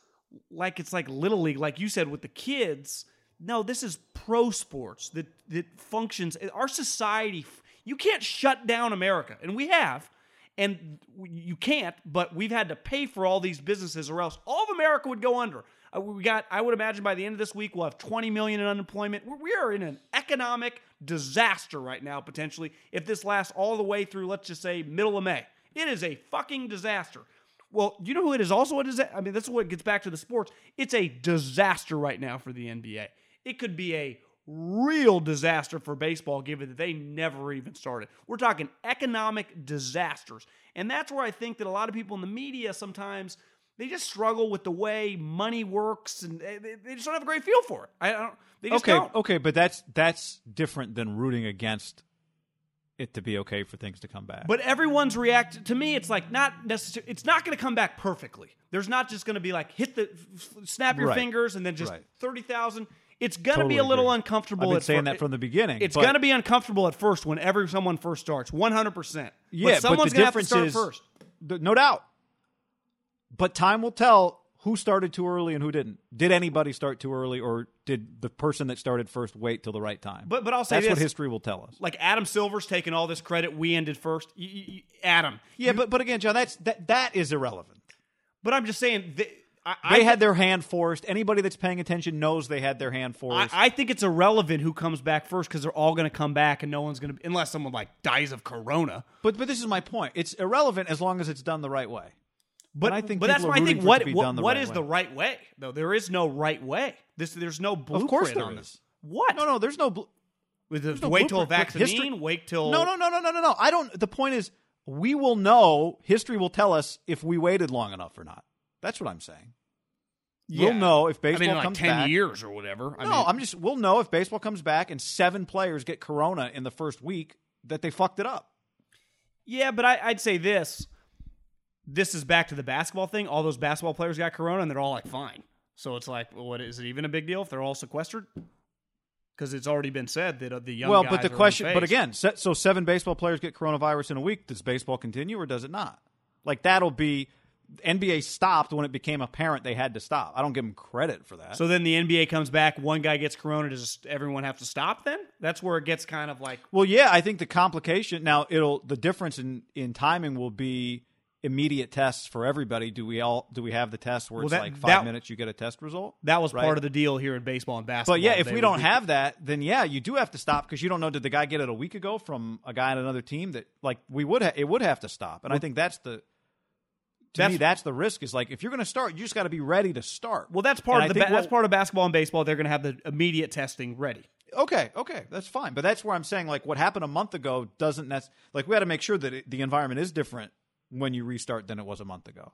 like it's like little league like you said with the kids no this is pro sports that that functions our society you can't shut down america and we have and you can't but we've had to pay for all these businesses or else all of america would go under Uh, we got i would imagine by the end of this week we'll have 20 million in unemployment we are in an economic disaster right now potentially if this lasts all the way through let's just say middle of may it is a fucking disaster well, you know who it is also a disaster? I mean, that's what gets back to the sports. It's a disaster right now for the NBA. It could be a real disaster for baseball given that they never even started. We're talking economic disasters. And that's where I think that a lot of people in the media sometimes they just struggle with the way money works and they, just don't have a great feel for it. I don't they just okay, don't. okay, but that's that's different than rooting against it to be okay for things to come back. But everyone's react to me. It's like not necessarily. It's not going to come back perfectly. There's not just going to be like hit the snap your Right. fingers and then just Right. thirty thousand. It's going to Totally be a little agree. uncomfortable. I've been at saying fir- that from the beginning. It's going to be uncomfortable at first whenever someone first starts. One hundred percent. Yeah, but someone's the going to have to start is first. th- no doubt. But time will tell who started too early and who didn't. Did anybody start too early, or did the person that started first wait till the right time? But but I'll say that's what history will tell us. Like Adam Silver's taking all this credit. We ended first. Adam. Yeah, but but again, John, that's that that is irrelevant. But I'm just saying. They, I, They I, had their hand forced. Anybody that's paying attention knows they had their hand forced. I think it's irrelevant who comes back first because they're all going to come back and no one's going to unless someone like dies of corona. but but this is my point. It's irrelevant as long as it's done the right way. But And I think but that's my thing. rooting for it What what, what right is way. the right way? Though there is no right way. This there's no blueprint course there on is. this. What? No, no, there's no. Bl- With the, no wait till blueprint. vaccine. History- Wait till no, no, no, no, no, no, no. I don't. The point is, we will know. History will tell us if we waited long enough or not. That's what I'm saying. Yeah. We'll know if I baseball mean, like comes ten back. years or whatever. I no, mean, I'm just. We'll know if baseball comes back and seven players get corona in the first week that they fucked it up. yeah, but I, I'd say this. This is back to the basketball thing. All those basketball players got corona and they're all like fine. So it's like, well, what is it even a big deal if they're all sequestered? Because it's already been said that uh, the young well, but the question, but again, so seven baseball players get coronavirus in a week. Does baseball continue or does it not? Like that'll be. NBA stopped when it became apparent they had to stop. I don't give them credit for that. So then the NBA comes back, one guy gets corona. Does everyone have to stop then? That's where it gets kind of like Well, yeah, I think the complication now it'll the difference in in timing will be immediate tests for everybody. Do we all do we have the test where Well, it's that- like five that- minutes you get a test result? that was Right. part of the deal here in baseball and basketball. But yeah, if we don't be- have that, then yeah, you do have to stop because you don't know did the guy get it a week ago from a guy on another team that like we would ha- it would have to stop, and I think that's the to That's- me that's the risk is like if you're going to start, you just got to be ready to start. well, that's part And of the ba- that's part of basketball and baseball. They're going to have the immediate testing ready. Okay, okay, that's fine. But that's where I'm saying like what happened a month ago doesn't nec- like we got to make sure that it, the environment is different when you restart than it was a month ago.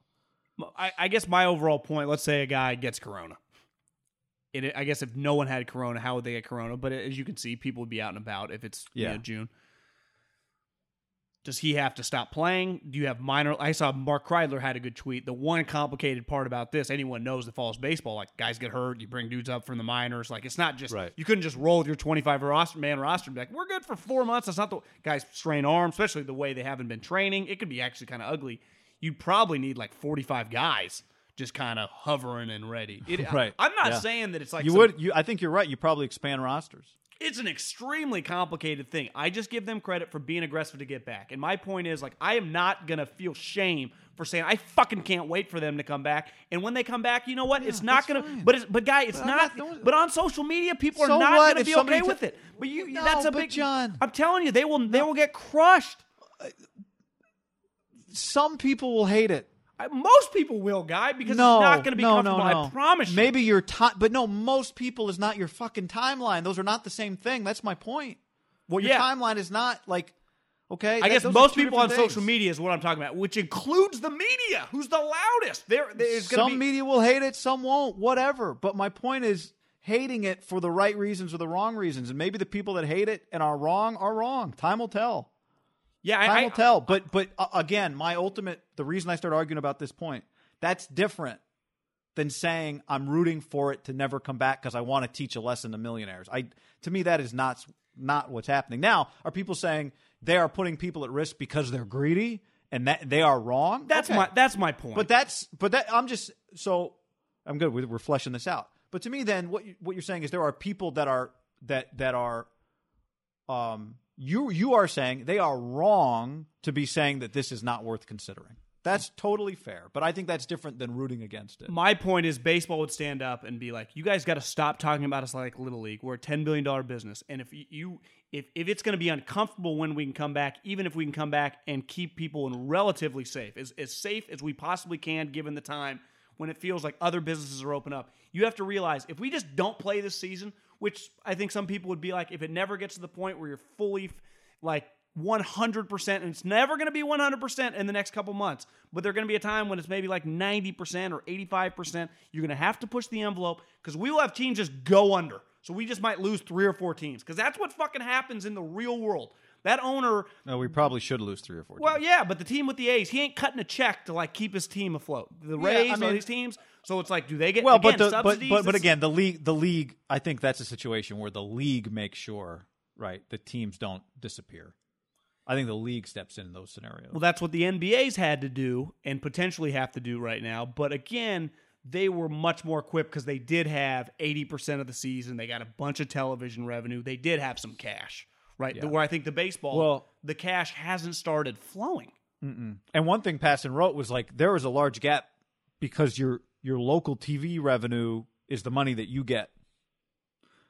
I, I guess my overall point. Let's say a guy gets corona. It, I guess if no one had corona, how would they get corona? But as you can see, people would be out and about if it's you Yeah. know, June. Does he have to stop playing? Do you have minor? I saw Mark Kreidler had a good tweet. The one complicated part about this, anyone knows that follows baseball, like guys get hurt, you bring dudes up from the minors. Like it's not just Right. you couldn't just roll with your twenty five roster man roster and be like, we're good for four months. That's not the guys strain arms, especially the way they haven't been training. It could be actually kind of ugly. You'd probably need like forty five guys just kind of hovering and ready. It, Right. I, am not Yeah. saying that it's like you some- would you I think you're right. You probably expand rosters. It's an extremely complicated thing. I just give them credit for being aggressive to get back. And my point is, like, I am not gonna feel shame for saying I fucking can't wait for them to come back. And when they come back, you know what? it's not gonna. fine. But it's but guy, it's But not. not but on social media, people are not what gonna if be okay t- with it. But you, No, that's a big. John- I'm telling you, they will. They will get crushed. Uh, some people will hate it. I- Most people will, guy, because no, it's not going to be no, comfortable. No, no. I promise you. Maybe your time, but no, most people is not your fucking timeline. Those are not the same thing. That's my point. Well, your yeah. timeline is not like okay. I guess most people on different social media is what I'm talking about, which includes the media, who's the loudest. There, there's Some be. media will hate it, some won't. Whatever. But my point is hating it for the right reasons or the wrong reasons, and maybe the people that hate it and are wrong are wrong. Time will tell. Yeah, Time I, will tell. But but uh, again, my ultimate the reason I start arguing about this point that's different than saying I'm rooting for it to never come back because I want to teach a lesson to millionaires. I to me that is not not what's happening. Now, are people saying they are putting people at risk because they're greedy and that they are wrong? that's Okay. my that's my point. But that's but that I'm just so I'm good. We're we're fleshing this out. But to me, then what you, what you're saying is there are people that are that that are um you you are saying they are wrong to be saying that this is not worth considering. That's totally fair, but I think that's different than rooting against it. my point is baseball would stand up and be like, "You guys got to stop talking about us like little league. We're a ten billion dollar business, and if you if if it's going to be uncomfortable when we can come back, even if we can come back and keep people in relatively safe, as as safe as we possibly can, given the time when it feels like other businesses are open up, you have to realize if we just don't play this season, which I think some people would be like, if it never gets to the point where you're fully like 100% and it's never going to be 100% in the next couple months but there's going to be a time when it's maybe like 90% or 85% you're going to have to push the envelope because we will have teams just go under. So we just might lose three or four teams because that's what fucking happens in the real world that owner No, we probably should lose three or four. well yeah but the team with the a's he ain't cutting a check to like keep his team afloat the Yeah, rays I all mean- these teams so it's like do they get well, again, but the, but subsidies? but but again, the league the league. I think that's a situation where the league makes sure right the teams don't disappear. I think the league steps in, in those scenarios. Well, that's what the NBA's had to do and potentially have to do right now. But again, they were much more equipped because they did have 80% of the season. They got a bunch of television revenue. They did have some cash, right? Where I think the baseball, Well- the cash hasn't started flowing. And one thing Passan wrote was like there is a large gap because your your local TV revenue is the money that you get.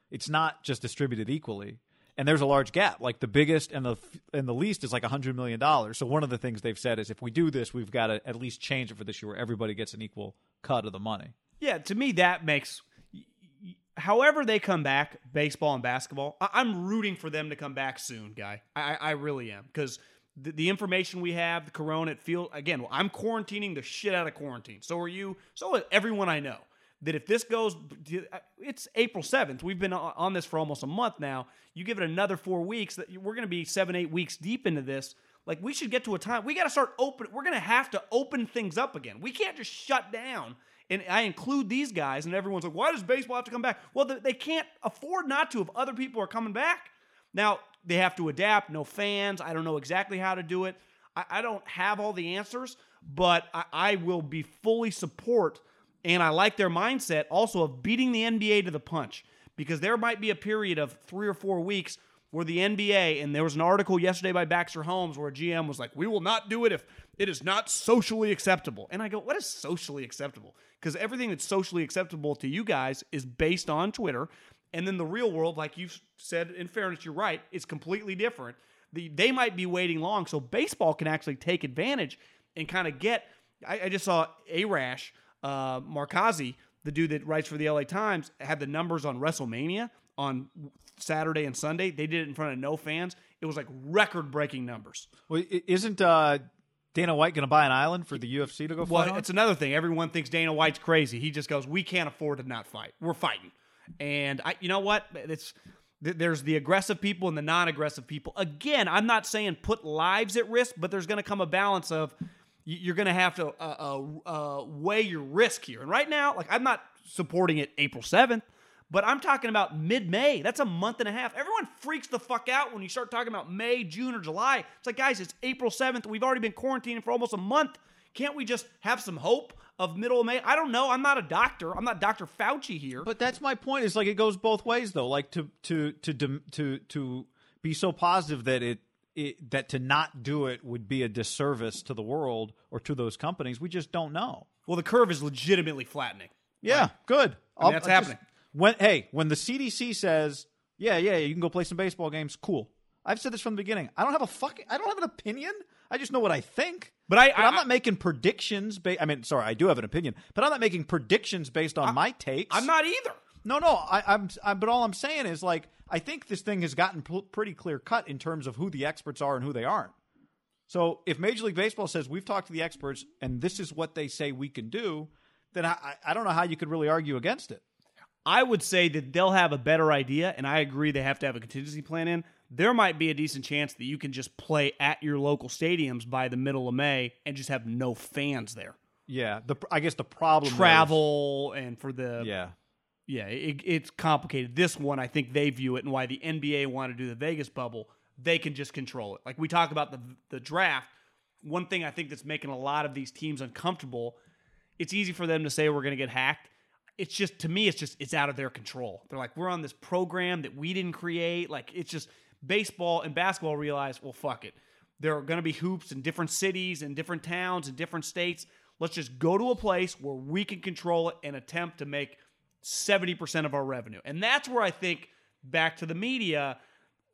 It's not just distributed equally. And there's a large gap. Like the biggest and the and the least is like a hundred million dollars. So one of the things they've said is if we do this, we've got to at least change it for this year where everybody gets an equal cut of the money. Yeah, to me, that makes. However, they come back, baseball and basketball, I- I'm rooting for them to come back soon, guy. I, I really am because the, the information we have, the corona, it feels again. I'm quarantining the shit out of quarantine. So are you. So is everyone I know. That if this goes, it's April 7th. We've been on on this for almost a month now. You give it another four weeks, that we're going to be seven, eight weeks deep into this. Like we should get to a time we got to start open. We're going to have to open things up again. We can't just shut down. And I include these guys, and everyone's like, "Why does baseball have to come back?" Well, they- can't afford not to if other people are coming back. Now they have to adapt. No fans. I don't know exactly how to do it. I, I don't have all the answers, but I, I will be fully support. And I like their mindset also of beating the NBA to the punch because there might be a period of three or four weeks where the NBA, and there was an article yesterday by Baxter Holmes where a GM was like, we will not do it if it is not socially acceptable. And I go, what is socially acceptable? Because everything that's socially acceptable to you guys is based on Twitter. And then the real world, like you said, in fairness, you're right, is completely different. The, they might be waiting long, so baseball can actually take advantage and kind of get. I, I just saw Arash uh, Markazi, the dude that writes for the LA Times, had the numbers on WrestleMania on Saturday and Sunday. They did it in front of no fans. It was like record breaking numbers. Well, isn't uh, Dana White going to buy an island for the UFC to go fight Well, on? it's another thing. Everyone thinks Dana White's crazy. He just goes, "We can't afford to not fight. We're fighting." And I, you know what? It's th- there's the aggressive people and the non-aggressive people. Again, I'm not saying put lives at risk, but there's going to come a balance of you're going to have to uh, uh, uh, weigh your risk here. And right now, like I'm not supporting it April 7th. But I'm talking about mid May. That's a month and a half. Everyone freaks the fuck out when you start talking about May, June, or July. It's like, guys, it's April 7th. We've already been quarantining for almost a month. Can't we just have some hope? of middle of May. I don't know. I'm not a doctor. I'm not Dr. Fauci here. But that's my point. Is like it goes both ways though. Like to to to to to, be so positive that it, it that to not do it would be a disservice to the world or to those companies. We just don't know. well, the curve is legitimately flattening. Yeah, good. I'll- that's I'll happening. When hey, when the CDC says, "Yeah, yeah, you can go play some baseball games," cool. I've said this from the beginning. I don't have a fucking. I don't have an opinion. I just know what I think. But I- I- I'm not making predictions. Ba- I mean, sorry, I do have an opinion, but I'm not making predictions based on my takes. I'm not either. No, no. I, I'm, I'm. But all I'm saying is, like, I think this thing has gotten pl- pretty clear cut in terms of who the experts are and who they aren't. So if Major League Baseball says we've talked to the experts and this is what they say we can do, then I, I- I don't know how you could really argue against it. I would say that they'll have a better idea, and I agree they have to have a contingency plan in. There might be a decent chance that you can just play at your local stadiums by the middle of May and just have no fans there. Yeah, the I guess the problem is- Travel and for the yeah, yeah, it, it's complicated. This one, I think they view it, and why the NBA wanted to do the Vegas bubble, they can just control it. Like we talk about the the draft. One thing I think that's making a lot of these teams uncomfortable. It's easy for them to say we're going to get hacked. It's just to me, it's just it's out of their control. They're like we're on this program that we didn't create. Like it's just baseball and basketball realize, well, fuck it. There are going to be hoops in different cities and different towns and different states. Let's just go to a place where we can control it and attempt to make 70% of our revenue. And that's where I think back to the media,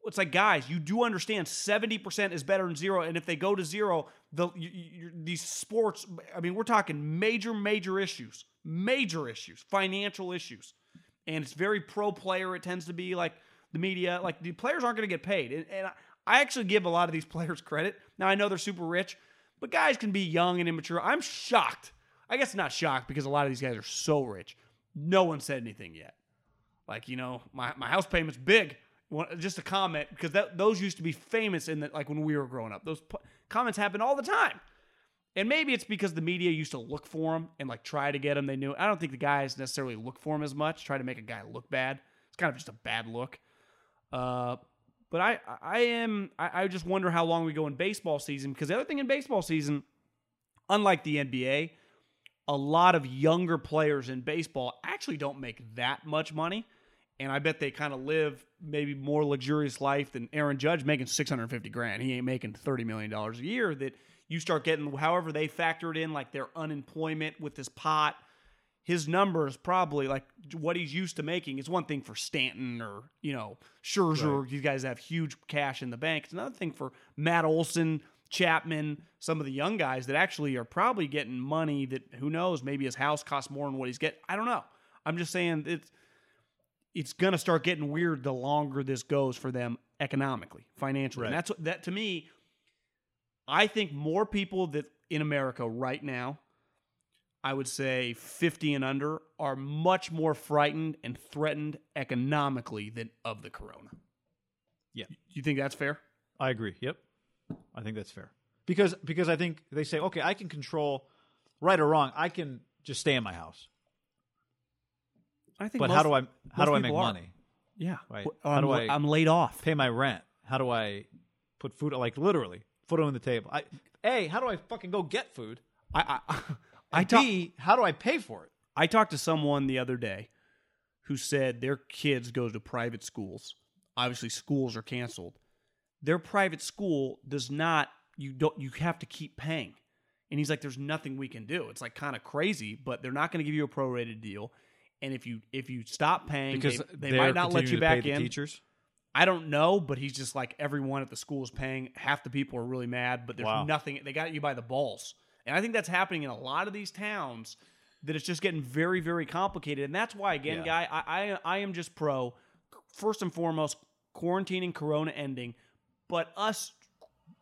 it's like, guys, you do understand 70% is better than zero. And if they go to zero, the you, you, these sports, I mean, we're talking major, major issues, major issues, financial issues. And it's very pro player. It tends to be like the media, like the players aren't going to get paid. And, and I actually give a lot of these players credit. Now, I know they're super rich, but guys can be young and immature. I'm shocked. I guess not shocked because a lot of these guys are so rich. No one said anything yet. Like, you know, my, my house payment's big. Just a comment because that, those used to be famous in the, like when we were growing up. Those p- comments happen all the time. And maybe it's because the media used to look for them and like try to get them. They knew. I don't think the guys necessarily look for him as much. Try to make a guy look bad. It's kind of just a bad look. Uh, but I, I am. I, I just wonder how long we go in baseball season because the other thing in baseball season, unlike the NBA, a lot of younger players in baseball actually don't make that much money. And I bet they kind of live maybe more luxurious life than Aaron Judge making 650 grand. He ain't making 30 million dollars a year that you start getting however they factor it in like their unemployment with this pot. His numbers probably like what he's used to making is one thing for Stanton or, you know, Scherzer. These guys have huge cash in the bank. It's another thing for Matt Olson, Chapman, some of the young guys that actually are probably getting money that who knows, maybe his house costs more than what he's getting. I don't know. I'm just saying it's it's gonna start getting weird the longer this goes for them economically, financially. And Right. that's what that to me, I think more people that in America right now, I would say 50 and under, are much more frightened and threatened economically than of the corona. Yeah. Do you think that's fair? I agree. Yep, I think that's fair because because I think they say, okay, I can control right or wrong. I can just stay in my house, I think but most- how do I how do I make are. money? Yeah. Right. How I'm, do I- I'm laid off. Pay my rent. How do I put food like literally food on the table? I a how do I fucking go get food? I I, I talk, B how do I pay for it? I talked to someone the other day who said their kids go to private schools. Obviously, schools are canceled. Their private school does not. You don't. You have to keep paying. And he's like, "There's nothing we can do." It's like kind of crazy, but they're not going to give you a prorated deal. And if you if you stop paying, Because they, they might not let you back in. Teachers. I don't know, but he's just like everyone at the school is paying. Half the people are really mad, but there's Wow. nothing. They got you by the balls, and I think that's happening in a lot of these towns. That it's just getting very, very complicated, and that's why, again, Yeah. guy, I, I, I am just pro. First and foremost, quarantining, Corona ending, but us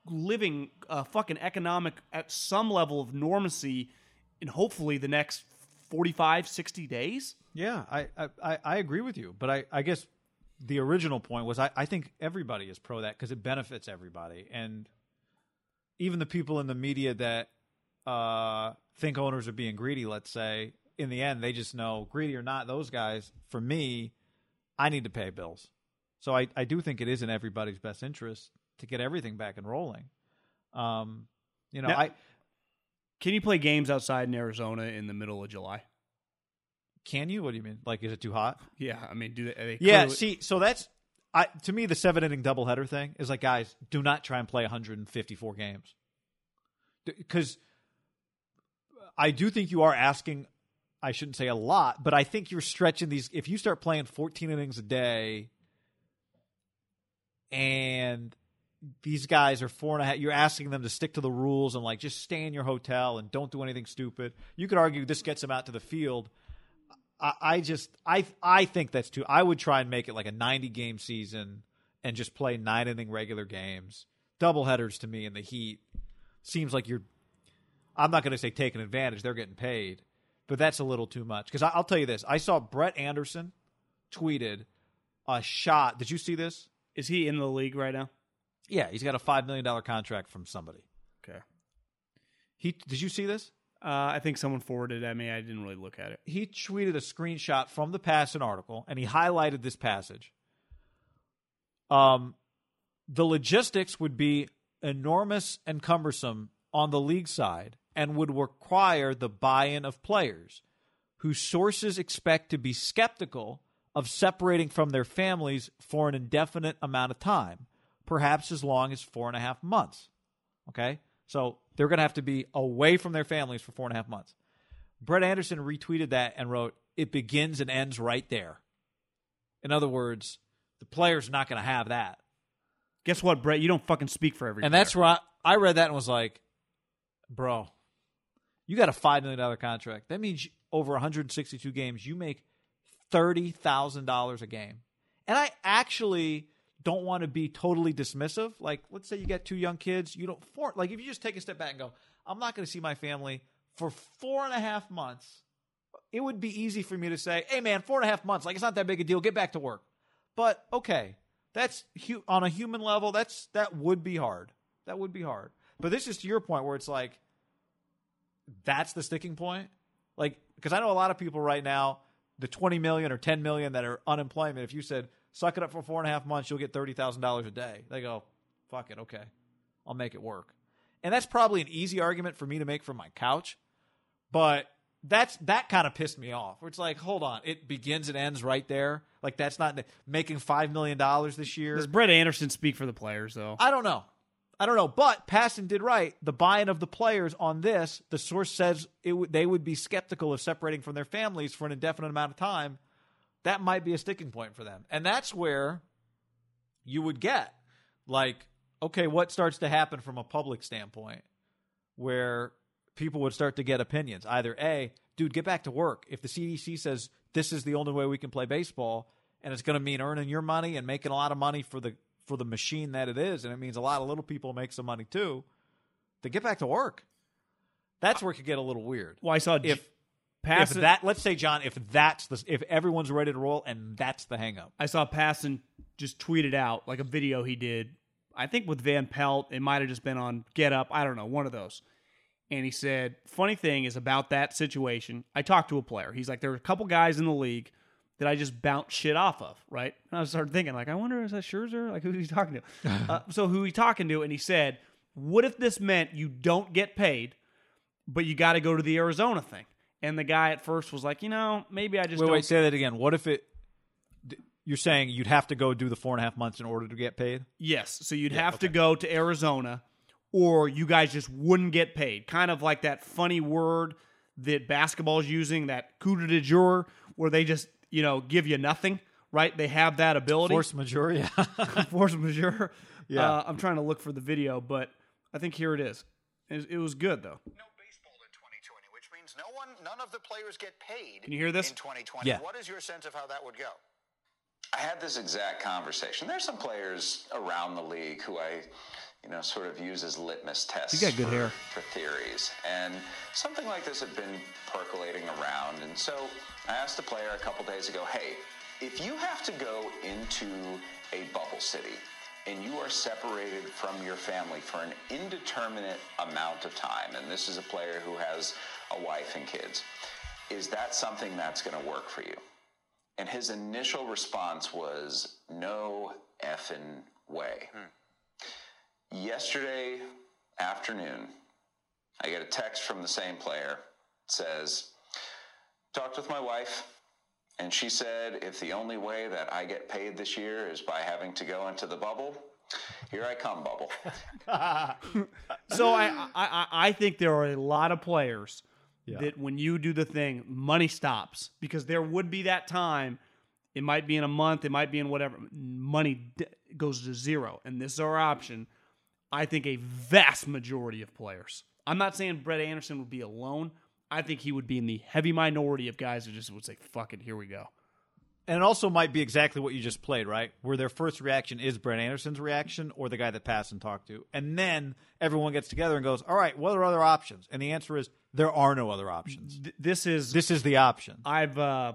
living a fucking economic at some level of normacy in hopefully the next 45, 60 days. Yeah, I, I, I- agree with you, but I, I guess the original point was I, I think everybody is pro that because it benefits everybody, and even the people in the media that uh, think owners are being greedy. Let's say in the end they just know greedy or not. Those guys, for me, I need to pay bills, so I, I do think it is in everybody's best interest to get everything back and rolling. Um, you know, Now- I Can you play games outside in Arizona in the middle of July? Can you? What do you mean? Like, is it too hot? Yeah, I mean, do they? they Yeah. clearly- See, so that's I to me the seven inning doubleheader thing is like, guys, do not try and play 154 games because I do think you are asking. I shouldn't say a lot, but I think you're stretching these. If you start playing 14 innings a day, and these guys are four and a half, you're asking them to stick to the rules and like just stay in your hotel and don't do anything stupid. You could argue this gets them out to the field. I, I just I I think that's too. I would try and make it like a 90 game season and just play nine inning regular games. Double headers to me in the heat seems like you're. I'm not going to say taking advantage. They're getting paid, but that's a little too much. Because I'll tell you this: I saw Brett Anderson tweeted a shot. Did you see this? is he in the league right now? Yeah, he's got a five million dollar contract from somebody. Okay. He did you see this? Uh, I think someone forwarded it at me. I didn't really look at it. he tweeted a screenshot from the Passan article and he highlighted this passage. Um, the logistics would be enormous and cumbersome on the league side and would require the buy in of players whose sources expect to be skeptical of separating from their families for an indefinite amount of time, perhaps as long as four and a half months. Okay? So they're going to have to be away from their families for four and a half months. Brett Anderson retweeted that and wrote, It begins and ends right there. In other words, the player's not going to have that. Guess what, Brett? You don't fucking speak for every. And player. that's where I, I read that and was like, Bro, you got a $5 million contract. That means over 162 games, you make $30,000 a game. And I actually don't want to be totally dismissive. Like, let's say you got two young kids, you don't, four, like, if you just take a step back and go, I'm not going to see my family for four and a half months, it would be easy for me to say, hey, man, four and a half months, like, it's not that big a deal, get back to work. But, okay, that's hu- on a human level, that's that would be hard. That would be hard. But this is to your point where it's like, that's the sticking point. Like, because I know a lot of people right now, the 20 million or 10 million that are unemployment, if you said, suck it up for four and a half months, you'll get $30,000 a day. They go, fuck it, okay. I'll make it work. And that's probably an easy argument for me to make from my couch. But that's that kind of pissed me off. Where it's like, hold on, it begins and ends right there. Like that's not making five million dollars this year. Does Brett Anderson speak for the players though? I don't know. I don't know. But Passan did right. The buy-in of the players on this, the source says it w- they would be skeptical of separating from their families for an indefinite amount of time. That might be a sticking point for them, and that's where you would get like, okay, what starts to happen from a public standpoint, where people would start to get opinions. Either a, dude, get back to work. If the CDC says this is the only way we can play baseball, and it's going to mean earning your money and making a lot of money for the for the machine that it is, and it means a lot of little people make some money too. To get back to work, that's where it could get a little weird. Well, I saw If if Passan. that, let's say, John, if that's the if everyone's ready to roll and that's the hang up, I saw Passan just tweeted out like a video he did. I think with Van Pelt. It might have just been on Get Up. I don't know, one of those. And he said, funny thing is about that situation. I talked to a player. He's like, there are a couple guys in the league that I just bounce shit off of, right? And I started thinking, like, I wonder is that Scherzer? Like, who's he talking to? uh, so who he talking to? And he said, what if this meant you don't get paid, but you got to go to the Arizona thing? And the guy at first was like, you know, maybe I just wait, don't wait, say that again. What if it? You're saying you'd have to go do the four and a half months in order to get paid? Yes. So you'd have to go to Arizona or you guys just wouldn't get paid. Kind of like that funny word that basketball's using, that coup de jour, where they just, you know, give you nothing, right? They have that ability. Force majeure, yeah. Force majeure. Yeah. Uh, I'm trying to look for the video, but I think here it is. It, it was good, though. no baseball in 2020, which means no one, none of the players get paid. Can you hear this? in 2020? Yeah. What is your sense of how that would go? I had this exact conversation. There's some players around the league who I, you know, sort of use as litmus tests He's got good for, hair. for theories. And something like this had been percolating around. And so I asked a player a couple days ago, hey, if you have to go into a bubble city and you are separated from your family for an indeterminate amount of time, and this is a player who has a wife and kids, is that something that's going to work for you? And his initial response was, no effing way. Yesterday afternoon, I get a text from the same player. Says, Talked with my wife, and she said if the only way that I get paid this year is by having to go into the bubble, here I come, bubble. So I, I I- I think there are a lot of players Yeah. that when you do the thing, money stops because there would be that time. It might be in a month. It might be in whatever. Money d- goes to zero, and this is our option. I think a vast majority of players. I'm not saying Brett Anderson would be alone. I think he would be in the heavy minority of guys who just would say, "Fuck it, here we go." And it also might be exactly what you just played, right? Where their first reaction is Brett Anderson's reaction or the guy that Passan talked to. And then everyone gets together and goes, all right, what are other options? And the answer is there are no other options. Th- this is This is the option. I've uh,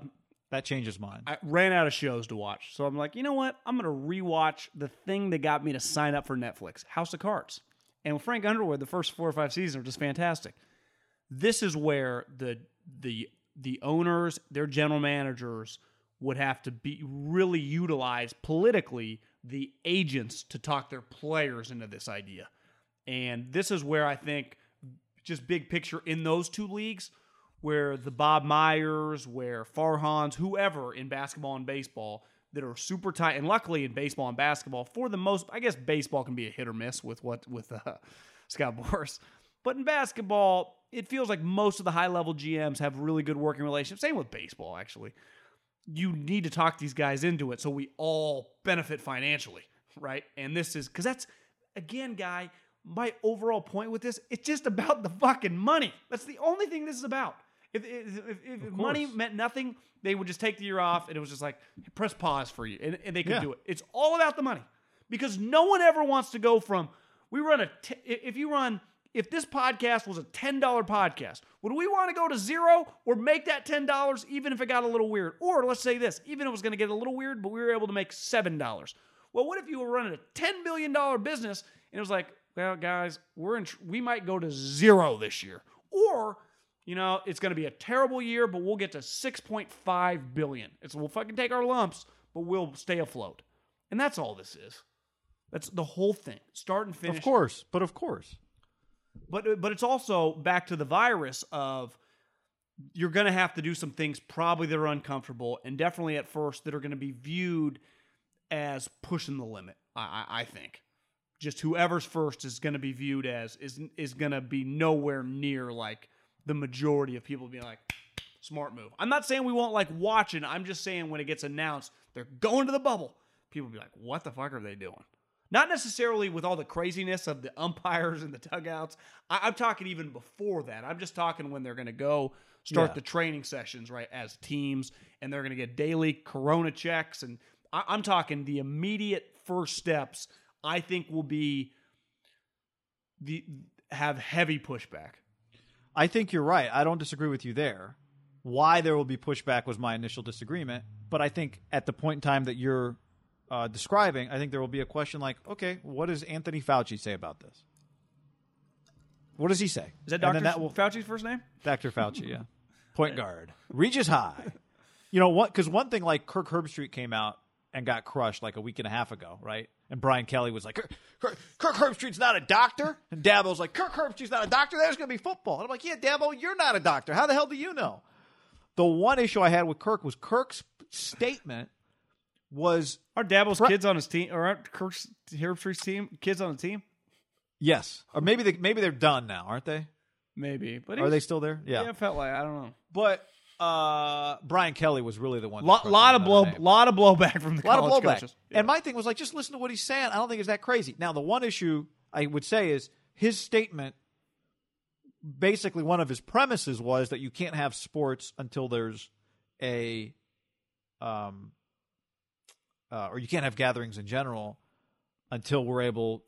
That changes mine. I ran out of shows to watch. So I'm like, you know what? I'm going to rewatch the thing that got me to sign up for Netflix, House of Cards. And with Frank Underwood, the first four or five seasons are just fantastic. This is where the the the owners, their general managers would have to be really utilize politically the agents to talk their players into this idea. And this is where I think just big picture in those two leagues where the Bob Myers, where Farhans, whoever in basketball and baseball that are super tight, and luckily in baseball and basketball, for the most, I guess baseball can be a hit or miss with what with uh, Scott Boras, but in basketball, it feels like most of the high level GMs have really good working relationships. Same with baseball, actually. You need to talk these guys into it so we all benefit financially, right? And this is because that's again, guy. My overall point with this, it's just about the fucking money. That's the only thing this is about. If, if, if, if money meant nothing, they would just take the year off and it was just like, press pause for you. And, and they could Yeah. do it. It's all about the money because no one ever wants to go from, we run a, t- if you run, if this podcast was a $10 podcast, would we want to go to zero or make that $10 even if it got a little weird? Or let's say this, even if it was going to get a little weird, but we were able to make $7. Well, what if you were running a $10 million business and it was like, well, guys, we're in, tr- we might go to zero this year. Or, you know, it's going to be a terrible year, but we'll get to 6.5 billion. It's we'll fucking take our lumps, but we'll stay afloat. And that's all this is. That's the whole thing. Start and finish. of course. But of course. But but it's also back to the virus of you're going to have to do some things probably that are uncomfortable and definitely at first that are going to be viewed as pushing the limit. I, I, I think just whoever's first is going to be viewed as is is going to be nowhere near like the majority of people being like smart move. I'm not saying we won't like watching. I'm just saying when it gets announced they're going to the bubble, people be like, "What the fuck are they doing?" Not necessarily with all the craziness of the umpires and the dugouts. I, I'm talking even before that. I'm just talking when they're going to go start Yeah. the training sessions, right, as teams, and they're going to get daily corona checks. And I, I'm talking the immediate first steps, I think will be the have heavy pushback. I think you're right. I don't disagree with you there. Why there will be pushback was my initial disagreement. But I think at the point in time that you're uh, describing, I think there will be a question like, okay, what does Anthony Fauci say about this? What does he say? Is that Dr. that will, Fauci's first name? Dr. Fauci, yeah. Point guard. Regis High. You know what? Because one thing like Kirk Herbstreit came out and got crushed like a week and a half ago, right? And Brian Kelly was like, Kirk, Kirk, Kirk Herbstreit's not a doctor. And Dabo's like, Kirk Herbstreit's not a doctor. There's going to be football. And I'm like, yeah, Dabo, you're not a doctor. How the hell do you know? The one issue I had with Kirk was Kirk's statement was Are Dabo's Fr- kids on his team, or aren't Kirk's Herbstreit's team kids on the team? yes, or maybe they maybe they're done now, aren't they? Maybe, but Are they still there? Yeah, Yeah. it felt like I don't know. But uh, Brian Kelly was really the one. that Lot, of blow, day. lot of blowback from the lot of college blowback. coaches. And my thing was like, just listen to what he's saying. I don't think it's that crazy. Now, the one issue I would say is his statement. Basically, one of his premises was that you can't have sports until there's a, um, uh, or you can't have gatherings in general until we're able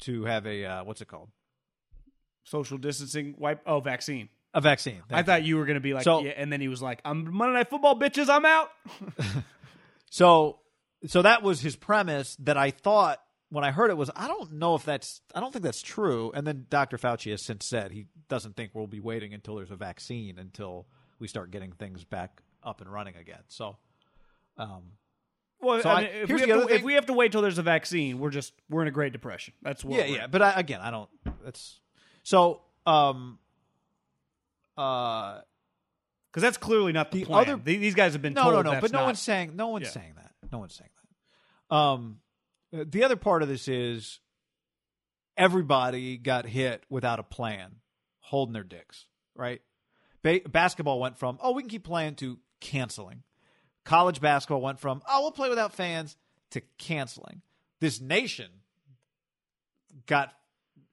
to have a uh, what's it called social distancing, wipe. Oh, vaccine. a vaccine. I thought you were gonna be like, So- yeah, and then he was like, "I'm Monday Night Football, bitches. I'm out." So so that was his premise that I thought when I heard it was I don't know if that's I don't think that's true. And then Dr. Fauci has since said he doesn't think we'll be waiting until there's a vaccine until we start getting things back up and running again. So um Well, So I I- if, we the have other to, if we have to wait till there's a vaccine, we're just we're in a Great Depression. That's what. yeah, yeah, but I, again, I don't that's so um uh, Because that's clearly not the, The plan. other- These guys have been no, no, no. But no not- one's saying no one's Yeah. saying that. No one's saying that. Um, uh, the other part of this is everybody got hit without a plan, holding their dicks. Right? Ba- basketball went from oh we can keep playing to canceling. College basketball went from oh we'll play without fans to canceling. This nation got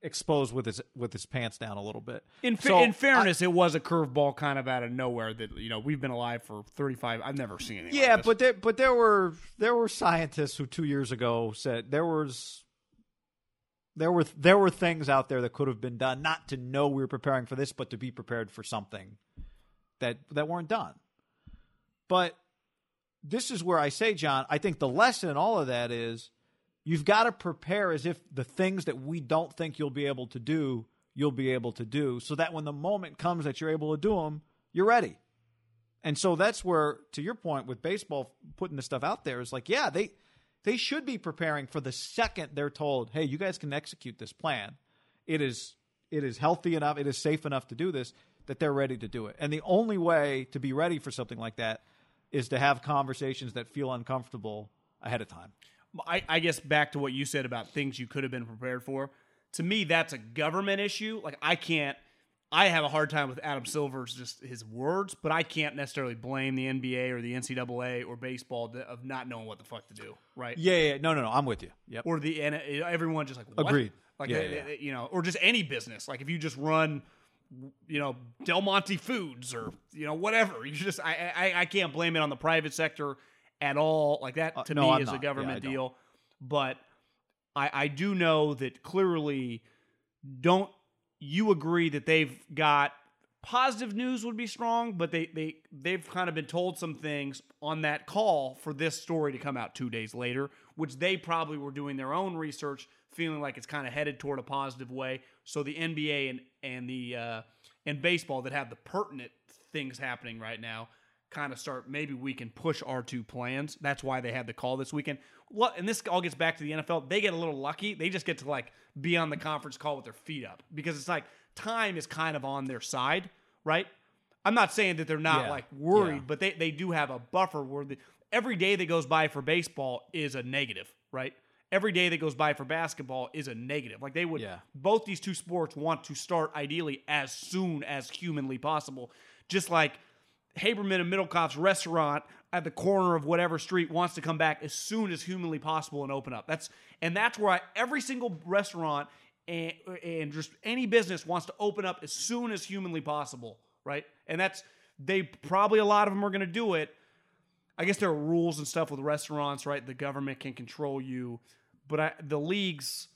exposed with his with his pants down a little bit. In, fa- So, in fairness, it was a curveball kind of out of nowhere that you know we've been alive for 35. I've never seen anything. Yeah, like but there, but there were there were scientists who two years ago said there was there were there were things out there that could have been done, not to know we were preparing for this, but to be prepared for something that that weren't done. But this is where I say, John, I think the lesson in all of that is you've got to prepare as if the things that we don't think you'll be able to do, you'll be able to do, so that when the moment comes that you're able to do them, you're ready. And so that's where, to your point, with baseball putting this stuff out there, is like, yeah, they they should be preparing for the second they're told, hey, you guys can execute this plan. It is it is healthy enough, it is safe enough to do this that they're ready to do it. And the only way to be ready for something like that is to have conversations that feel uncomfortable ahead of time. I, I guess back to what you said about things you could have been prepared for. To me, that's a government issue. Like I can't. I have a hard time with Adam Silver's just his words, but I can't necessarily blame the NBA or the NCAA or baseball of not knowing what the fuck to do, right? Yeah, yeah, no, no, no, I'm with you. Yep. Or the and everyone just like what? Agreed. Like Yeah, they- yeah. they- uh, you know, or just any business. Like if you just run, you know, Del Monte Foods or you know whatever, you just I I, I can't blame it on the private sector at all. Like that Uh, to no, me I'm is a not. Yeah, government don't. deal. But I I do know that clearly don't you agree that they've got positive news would be strong, but they they they've kind of been told some things on that call for this story to come out 2 days later, which they probably were doing their own research feeling like it's kind of headed toward a positive way. So the NBA and and the uh and baseball that have the pertinent things happening right now kind of start maybe we can push our two plans. That's why they had the call this weekend. Well, and this all gets back to the NFL. They get a little lucky. They just get to like be on the conference call with their feet up because it's like time is kind of on their side, right? I'm not saying that they're not Yeah. like worried, Yeah. but they, they do have a buffer where the, every day that goes by for baseball is a negative, right? Every day that goes by for basketball is a negative. Like they would, Yeah. both these two sports want to start ideally as soon as humanly possible. Just like Haberman and Middlecoff's restaurant at the corner of whatever street wants to come back as soon as humanly possible and open up. That's and that's where I, every single restaurant and, and just any business wants to open up as soon as humanly possible, right? And that's they probably a lot of them are going to do it. I guess there are rules and stuff with restaurants, right? The government can control you, but I, the leagues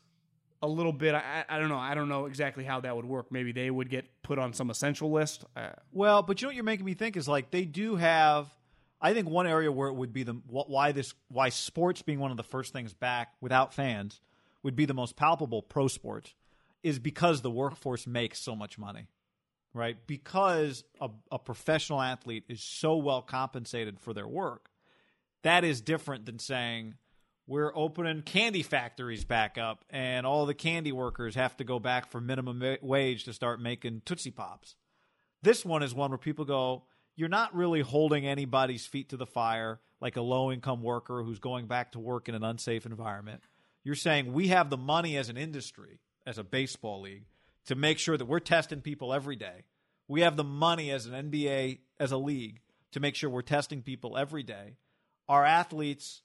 a little bit. I, I don't know. I don't know exactly how that would work. Maybe they would get put on some essential list. Uh, Well, but you know what you're making me think is like they do have. I think one area where it would be the wh- why this why sports being one of the first things back without fans would be the most palpable pro sports is because the workforce makes so much money, right? Because a, a professional athlete is so well compensated for their work. That is different than saying we're opening candy factories back up and all the candy workers have to go back for minimum wage to start making Tootsie Pops. This one is one where people go, you're not really holding anybody's feet to the fire like a low income worker who's going back to work in an unsafe environment. You're saying we have the money as an industry, as a baseball league, to make sure that we're testing people every day. We have the money as an NBA, as a league, to make sure we're testing people every day. Our athletes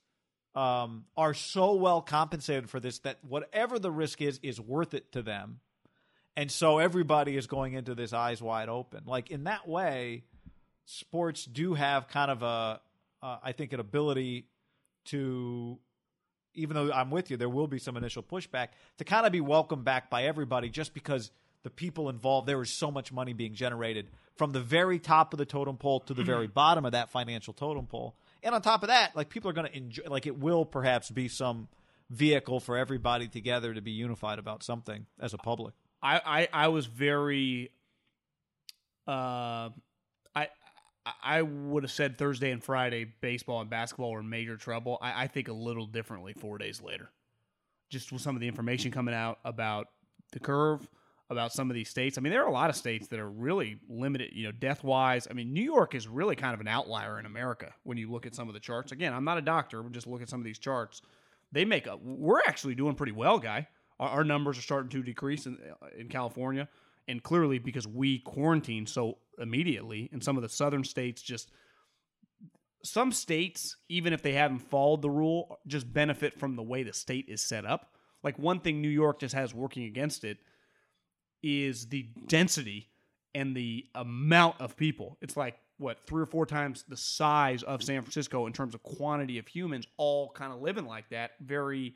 um, are so well compensated for this that whatever the risk is, is worth it to them. And so everybody is going into this eyes wide open. Like in that way, sports do have kind of a, uh, I think, an ability to, even though I'm with you, there will be some initial pushback to kind of be welcomed back by everybody just because the people involved, there is so much money being generated from the very top of the totem pole to the very bottom of that financial totem pole. And on top of that, like people are going to enjoy, like it will perhaps be some vehicle for everybody together to be unified about something as a public. I, I, I was very uh I would have said Thursday and Friday baseball and basketball were in major trouble. I, I think a little differently four days later. Just with some of the information coming out about the curve, about some of these states. I mean, there are a lot of states that are really limited, you know, death wise. I mean, New York is really kind of an outlier in America when you look at some of the charts. Again, I'm not a doctor, but just look at some of these charts. They make up. we're actually doing pretty well, guy. Our, our numbers are starting to decrease in, in California. And clearly because we quarantine so immediately, and some of the southern states just, some states, even if they haven't followed the rule, just benefit from the way the state is set up. Like one thing New York just has working against it is the density and the amount of people. It's like what three or four times the size of San Francisco in terms of quantity of humans, all kind of living like that. Very,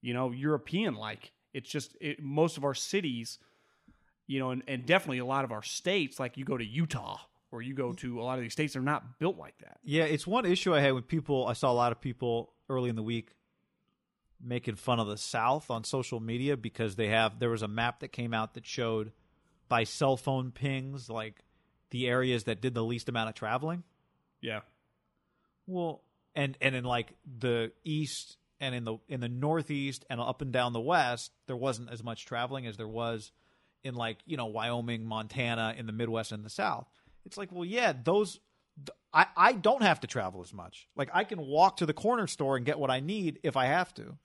you know, European like. It's just it, most of our cities, you know, and, and definitely a lot of our states. Like you go to Utah or you go to a lot of these states, they're not built like that. Yeah, it's one issue I had with people. I saw a lot of people early in the week making fun of the South on social media because they have there was a map that came out that showed by cell phone pings like the areas that did the least amount of traveling. Yeah. Well, and and in like the east and in the in the northeast and up and down the west, there wasn't as much traveling as there was in like you know Wyoming, Montana, in the Midwest and the South. It's like, well, yeah, those. I, I don't have to travel as much. Like I can walk to the corner store and get what I need if I have to.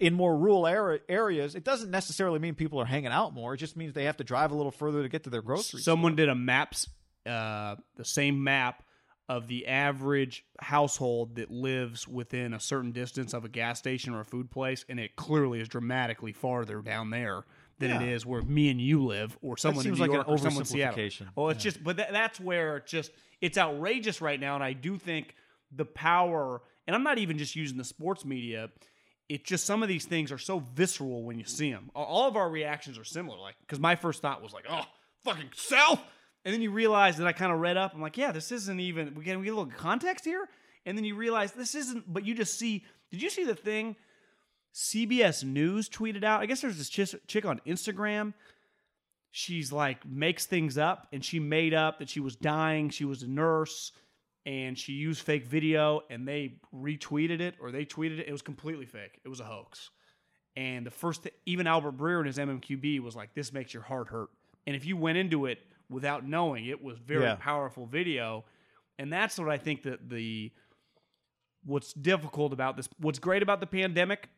In more rural area, areas, it doesn't necessarily mean people are hanging out more. It just means they have to drive a little further to get to their groceries. Someone did a maps, uh, the same map of the average household that lives within a certain distance of a gas station or a food place, and it clearly is dramatically farther down there than it Yeah. is where me and you live, or someone in New like York or someone in Seattle. Well, oh, it's just, but tha- that's where it just it's outrageous right now, and I do think the power, and I'm not even just using the sports media. It's just some of these things are so visceral when you see them. All of our reactions are similar. Like, because my first thought was like, "Oh, fucking South," and then you realize that I kind of read up. I'm like, "Yeah, this isn't even." We get we get a little context here, and then you realize this isn't. But you just see. Did you see the thing? CBS News tweeted out. I guess there's this chick, chick on Instagram. She's like makes things up, and she made up that she was dying. She was a nurse, and she used fake video, and they retweeted it or they tweeted it. It was completely fake. It was a hoax. And the first, even Albert Breer in his MMQB was like, "This makes your heart hurt." And if you went into it without knowing, it was very Yeah. powerful video. And that's what I think that the what's difficult about this. What's great about the pandemic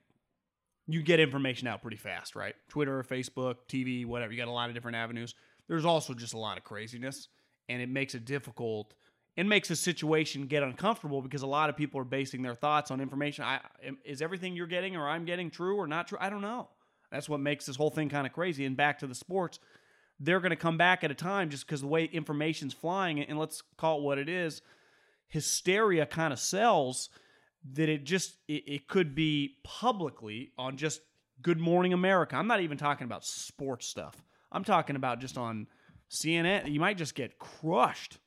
you get information out pretty fast, right? Twitter, Facebook, TV, whatever. You got a lot of different avenues. There's also just a lot of craziness, and it makes it difficult and makes the situation get uncomfortable because a lot of people are basing their thoughts on information. I, is everything you're getting or I'm getting true or not true? I don't know. That's what makes this whole thing kind of crazy. And back to the sports, they're going to come back at a time just because the way information's flying, and let's call it what it is hysteria kind of sells that it just it, it could be publicly on just good morning america i'm not even talking about sports stuff i'm talking about just on cnn you might just get crushed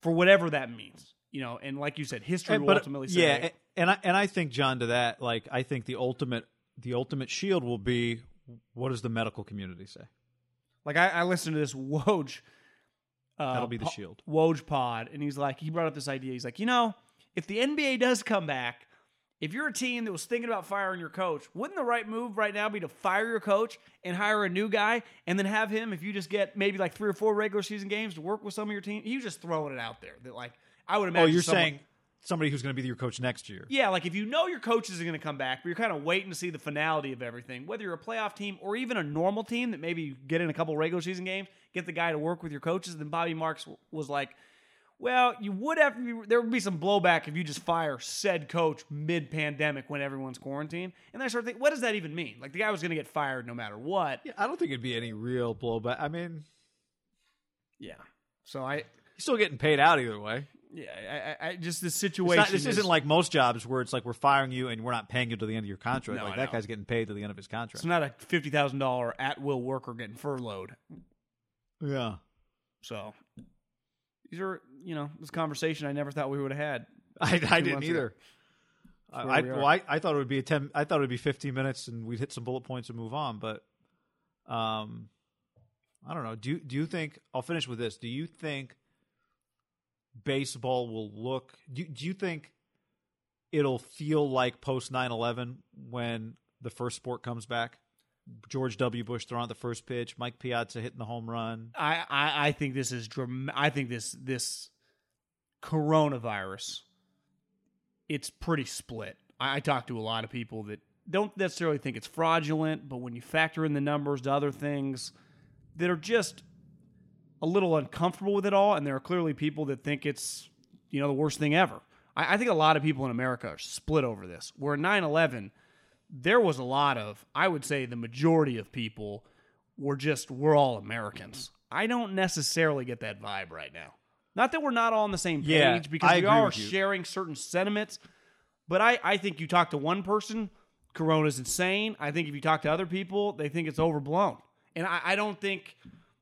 for whatever that means you know and like you said history And- will but ultimately say yeah, and I and I think John to that, like I think the ultimate the ultimate shield will be what does the medical community say? like I, I listened to this woj uh, That'll be the po- shield. Woj pod, and he's like, he brought up this idea. He's like, you know, if the NBA does come back, if you're a team that was thinking about firing your coach, wouldn't the right move right now be to fire your coach and hire a new guy, and then have him, if you just get maybe like three or four regular season games to work with some of your team? Was just throwing it out there that like I would oh, imagine. Oh, you're someone- saying somebody who's going to be your coach next year. yeah, like if you know your coaches are going to come back, but you're kind of waiting to see the finality of everything, whether you're a playoff team or even a normal team that maybe you get in a couple regular season games, get the guy to work with your coaches. Then Bobby Marks was like, well, you would have, there would be some blowback if you just fire said coach mid pandemic when everyone's quarantined. And then I started thinking, what does that even mean? Like the guy was going to get fired no matter what. Yeah, I don't think it'd be any real blowback. I mean, Yeah. So I, you're still getting paid out either way. yeah, I, I, I just the situation. not, this is- isn't like most jobs where it's like we're firing you and we're not paying you to the end of your contract. No, like I that know. guy's getting paid to the end of his contract. it's not a fifty thousand dollar at will worker getting furloughed. yeah. So these are, you know, this conversation I never thought we would have had. I, I didn't either. I, I, we well, I, I thought it would be a ten. I thought it would be fifteen minutes, and we'd hit some bullet points and move on. But, um, I don't know. Do you, do you think? I'll finish with this. Do you think baseball will look? Do Do you think it'll feel like post 9-11 when the first sport comes back? George W. Bush throwing out the first pitch, Mike Piazza hitting the home run. I, I, I think this is dram- I think this this coronavirus it's pretty split. I, I talk to a lot of people that don't necessarily think it's fraudulent, but when you factor in the numbers to other things that are just a little uncomfortable with it all, and there are clearly people that think it's you know the worst thing ever. I, I think a lot of people in America are split over this. Where 9-11, there was a lot of, I would say the majority of people were just we're all Americans. I don't necessarily get that vibe right now. Not that we're not all on the same page Yeah, because I we are sharing certain sentiments. But I, I think you talk to one person, Corona's insane. I think if you talk to other people, they think it's overblown. And I, I don't think,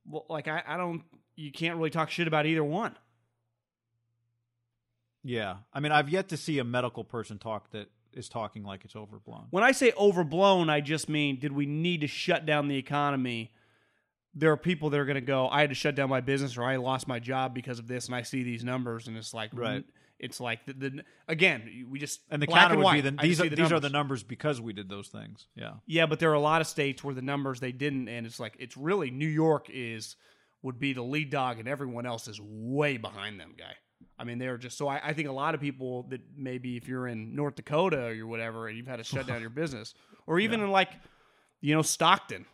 well, like, I, I don't, you can't really talk shit about either one. Yeah, I mean, I've yet to see a medical person talk that is talking like it's overblown. When I say overblown, I just mean did we need to shut down the economy? There are people that are going to go, I had to shut down my business or I lost my job because of this, and I see these numbers, and it's like, Right. It's like the, the again, we just And the counter and would be the, these are see these are the numbers because we did those things. Yeah, Yeah, but there are a lot of states where the numbers they didn't, and it's like it's really New York is would be the lead dog, and everyone else is way behind them, guy. I mean, they're just so. I, I think a lot of people that maybe if you're in North Dakota or whatever, and you've had to shut down your business, or even in like, you know, Stockton,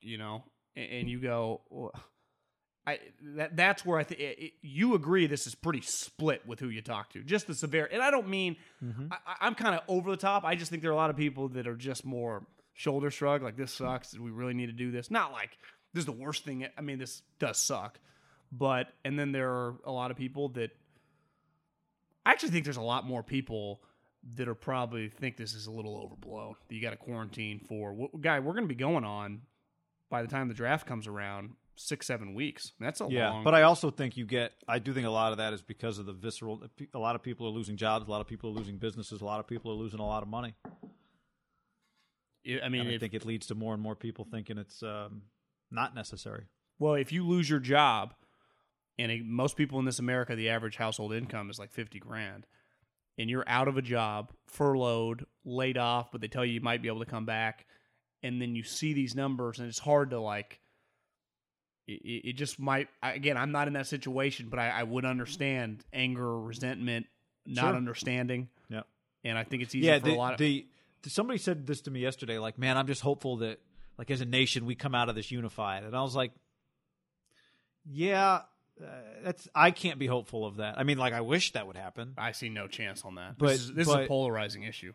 you know, and, and you go, well, I that that's where I think you agree. This is pretty split with who you talk to, just the severity. And I don't mean mm-hmm. I, I'm kind of over the top. I just think there are a lot of people that are just more shoulder shrug, like this sucks. Do we really need to do this? Not like this is the worst thing. I mean, this does suck, but and then there are a lot of people that I actually think there's a lot more people that are probably think this is a little overblown. That you got to quarantine for. Wh- Guy, we're going to be going on by the time the draft comes around six seven weeks. That's a yeah. long. But I also think you get. I do think a lot of that is because of the visceral. A lot of people are losing jobs. A lot of people are losing businesses. A lot of people are losing a lot of money. I mean, and I if- think it leads to more and more people thinking it's um, not necessary. Well, if you lose your job, and it, most people in this America, the average household income is like fifty grand, and you're out of a job, furloughed, laid off, but they tell you you might be able to come back, and then you see these numbers, and it's hard to like. It, it just might again. I'm not in that situation, but I, I would understand anger, resentment, not Sure. understanding, Yeah. and I think it's easy yeah, for the, a lot of the somebody said this to me yesterday. Like, man, I'm just hopeful that, like, as a nation, we come out of this unified. And I was like, yeah, uh, that's I can't be hopeful of that. I mean, like, I wish that would happen. I see no chance on that. But- this is, this is a polarizing issue.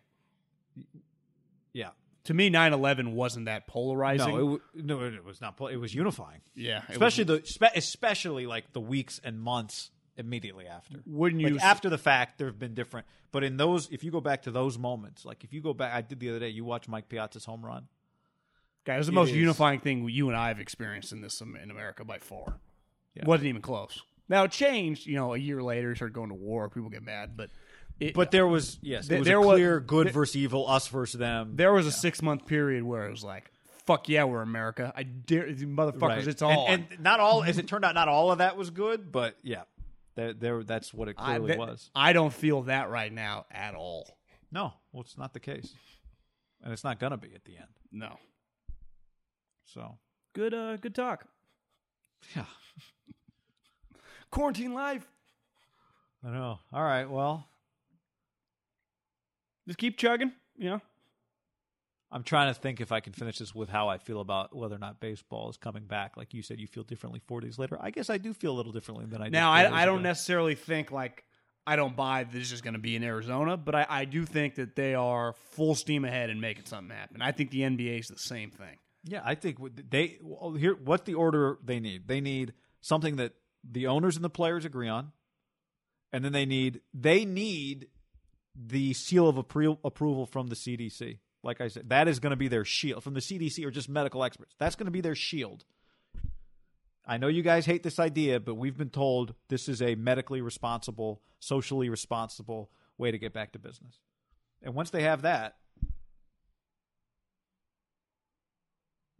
Yeah, To me, 9-11 wasn't that polarizing. no, it, w- no, it was not. pol- It was unifying, yeah, it was- especially the spe- especially like the weeks and months immediately after. Wouldn't Like you after the fact, there have been different. But in those, if you go back to those moments, like if you go back, I did the other day. You watch Mike Piazza's home run. Guy, it was the It most is. unifying thing you and I have experienced in this in America by far. Yeah. Wasn't even close. Now it changed. You know, a year later, started going to war. People get mad, but it, But there was yes, There- it was there a was- clear good there- versus evil, us versus them. there was a six month period where it was like, "Fuck yeah, we're America." I dare you motherfuckers. Right. It's all and, and not all as it turned out, not all of that was good, but yeah, there, there that's what it I, clearly that- was. I don't feel that right now at all. No, well, it's not the case, and it's not gonna be at the end. No. So Good. Uh, good talk. Yeah, Quarantine life. I know. All right, well, Just keep chugging. You know. I'm trying to think if I can finish this with how I feel about whether or not baseball is coming back. Like you said, you feel differently four days later. I guess I do feel a little differently than I did. Now, I, I don't ago. necessarily think like I don't buy this is going to be in Arizona, but I, I do think that they are full steam ahead and making something happen. I think the NBA is the same thing. Yeah, I think they well, here. What's the order they need? They need something that the owners and the players agree on, and then they need they need the seal of appro- approval from the CDC. Like I said, that is going to be their shield from the CDC or just medical experts. That's going to be their shield. I know you guys hate this idea, but we've been told this is a medically responsible, socially responsible way to get back to business. And once they have that,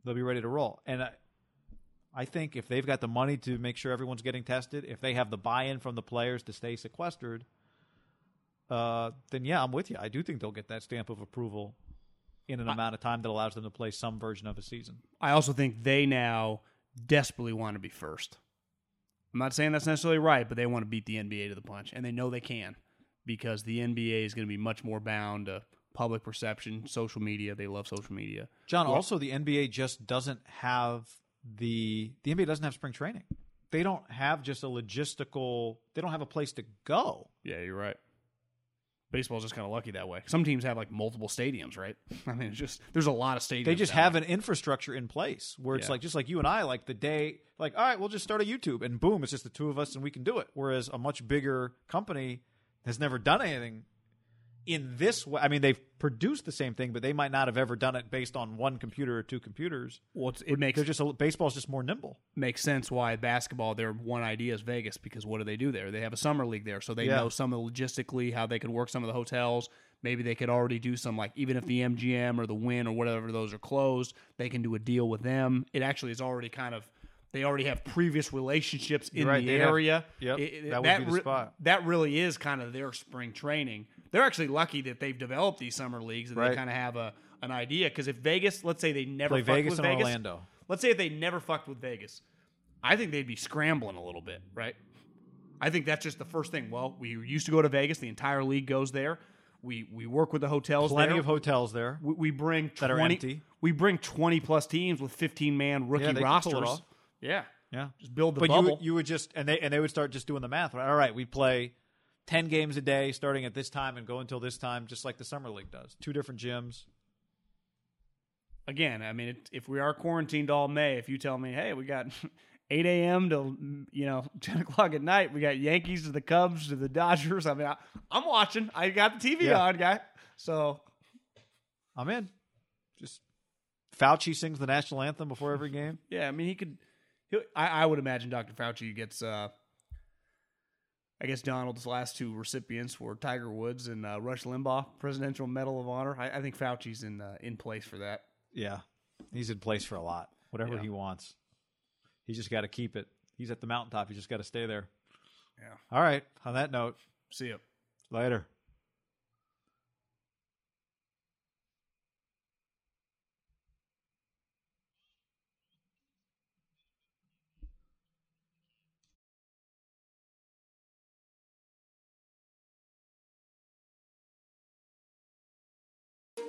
they'll be ready to roll. And I, I think if they've got the money to make sure everyone's getting tested, if they have the buy-in from the players to stay sequestered, uh, then yeah, I'm with you. I do think they'll get that stamp of approval in an amount of time that allows them to play some version of a season. I also think they now desperately want to be first. I'm not saying that's necessarily right, but they want to beat the NBA to the punch, and they know they can because the NBA is going to be much more bound to public perception, social media. They love social media. John, also the NBA just doesn't have the the NBA doesn't have spring training. They don't have just a logistical. They don't have a place to go. Yeah, you're right. Baseball's just kind of lucky that way. Some teams have like multiple stadiums, right? I mean, it's just there's a lot of stadiums. They just have there. an infrastructure in place where it's Yeah. like just like you and I, like the day, like all right, we'll just start a YouTube and boom, it's just the two of us and we can do it. Whereas a much bigger company has never done anything in this way. I mean, they've produced the same thing, but they might not have ever done it based on one computer or two computers. Well, it makes They're just a, baseball's just more nimble. makes sense why basketball their one idea is Vegas because what do they do there? They have a summer league there, so they Yeah. know some of the logistically how they could work some of the hotels. Maybe they could already do some like even if the MGM or the Wynn or whatever those are closed, they can do a deal with them. It actually is already kind of they already have previous relationships in Right, the they have- area. yep, It- that would be the spot. That really is kind of their spring training. They're actually lucky that they've developed these summer leagues and they kind of have a an idea. Because if Vegas, let's say they never Play fucked Vegas with and Vegas, Orlando. Let's say if they never fucked with Vegas, I think they'd be scrambling a little bit, right? I think that's just the first thing. Well, we used to go to Vegas. The entire league goes there. We we work with the hotels. Plenty there. of hotels there. We, we bring that are 20 empty. We bring twenty plus teams with fifteen man rookie Yeah, they can pull it rosters. Off. Yeah, Yeah, just build the but bubble. you you would just and they and they would start just doing the math. Right? All right, we play ten games a day starting at this time and go until this time, just like the summer league does. Two different gyms. Again, I mean, it, if we are quarantined all May, if you tell me, hey, we got eight a.m. to you know ten o'clock at night, we got Yankees to the Cubs to the Dodgers. I mean, I, I'm watching. I got the TV Yeah. on, guy. So I'm in. Just Fauci sings the national anthem before every game. Yeah, I mean, he could. I, I would imagine Dr. Fauci gets. Uh, I guess Donald's last two recipients were Tiger Woods and uh, Rush Limbaugh, Presidential Medal of Honor. I, I think Fauci's in uh, in place for that. Yeah, he's in place for a lot. Whatever Yeah. he wants, he just got to keep it. He's at the mountaintop. He just got to stay there. Yeah. All right. On that note, See you later.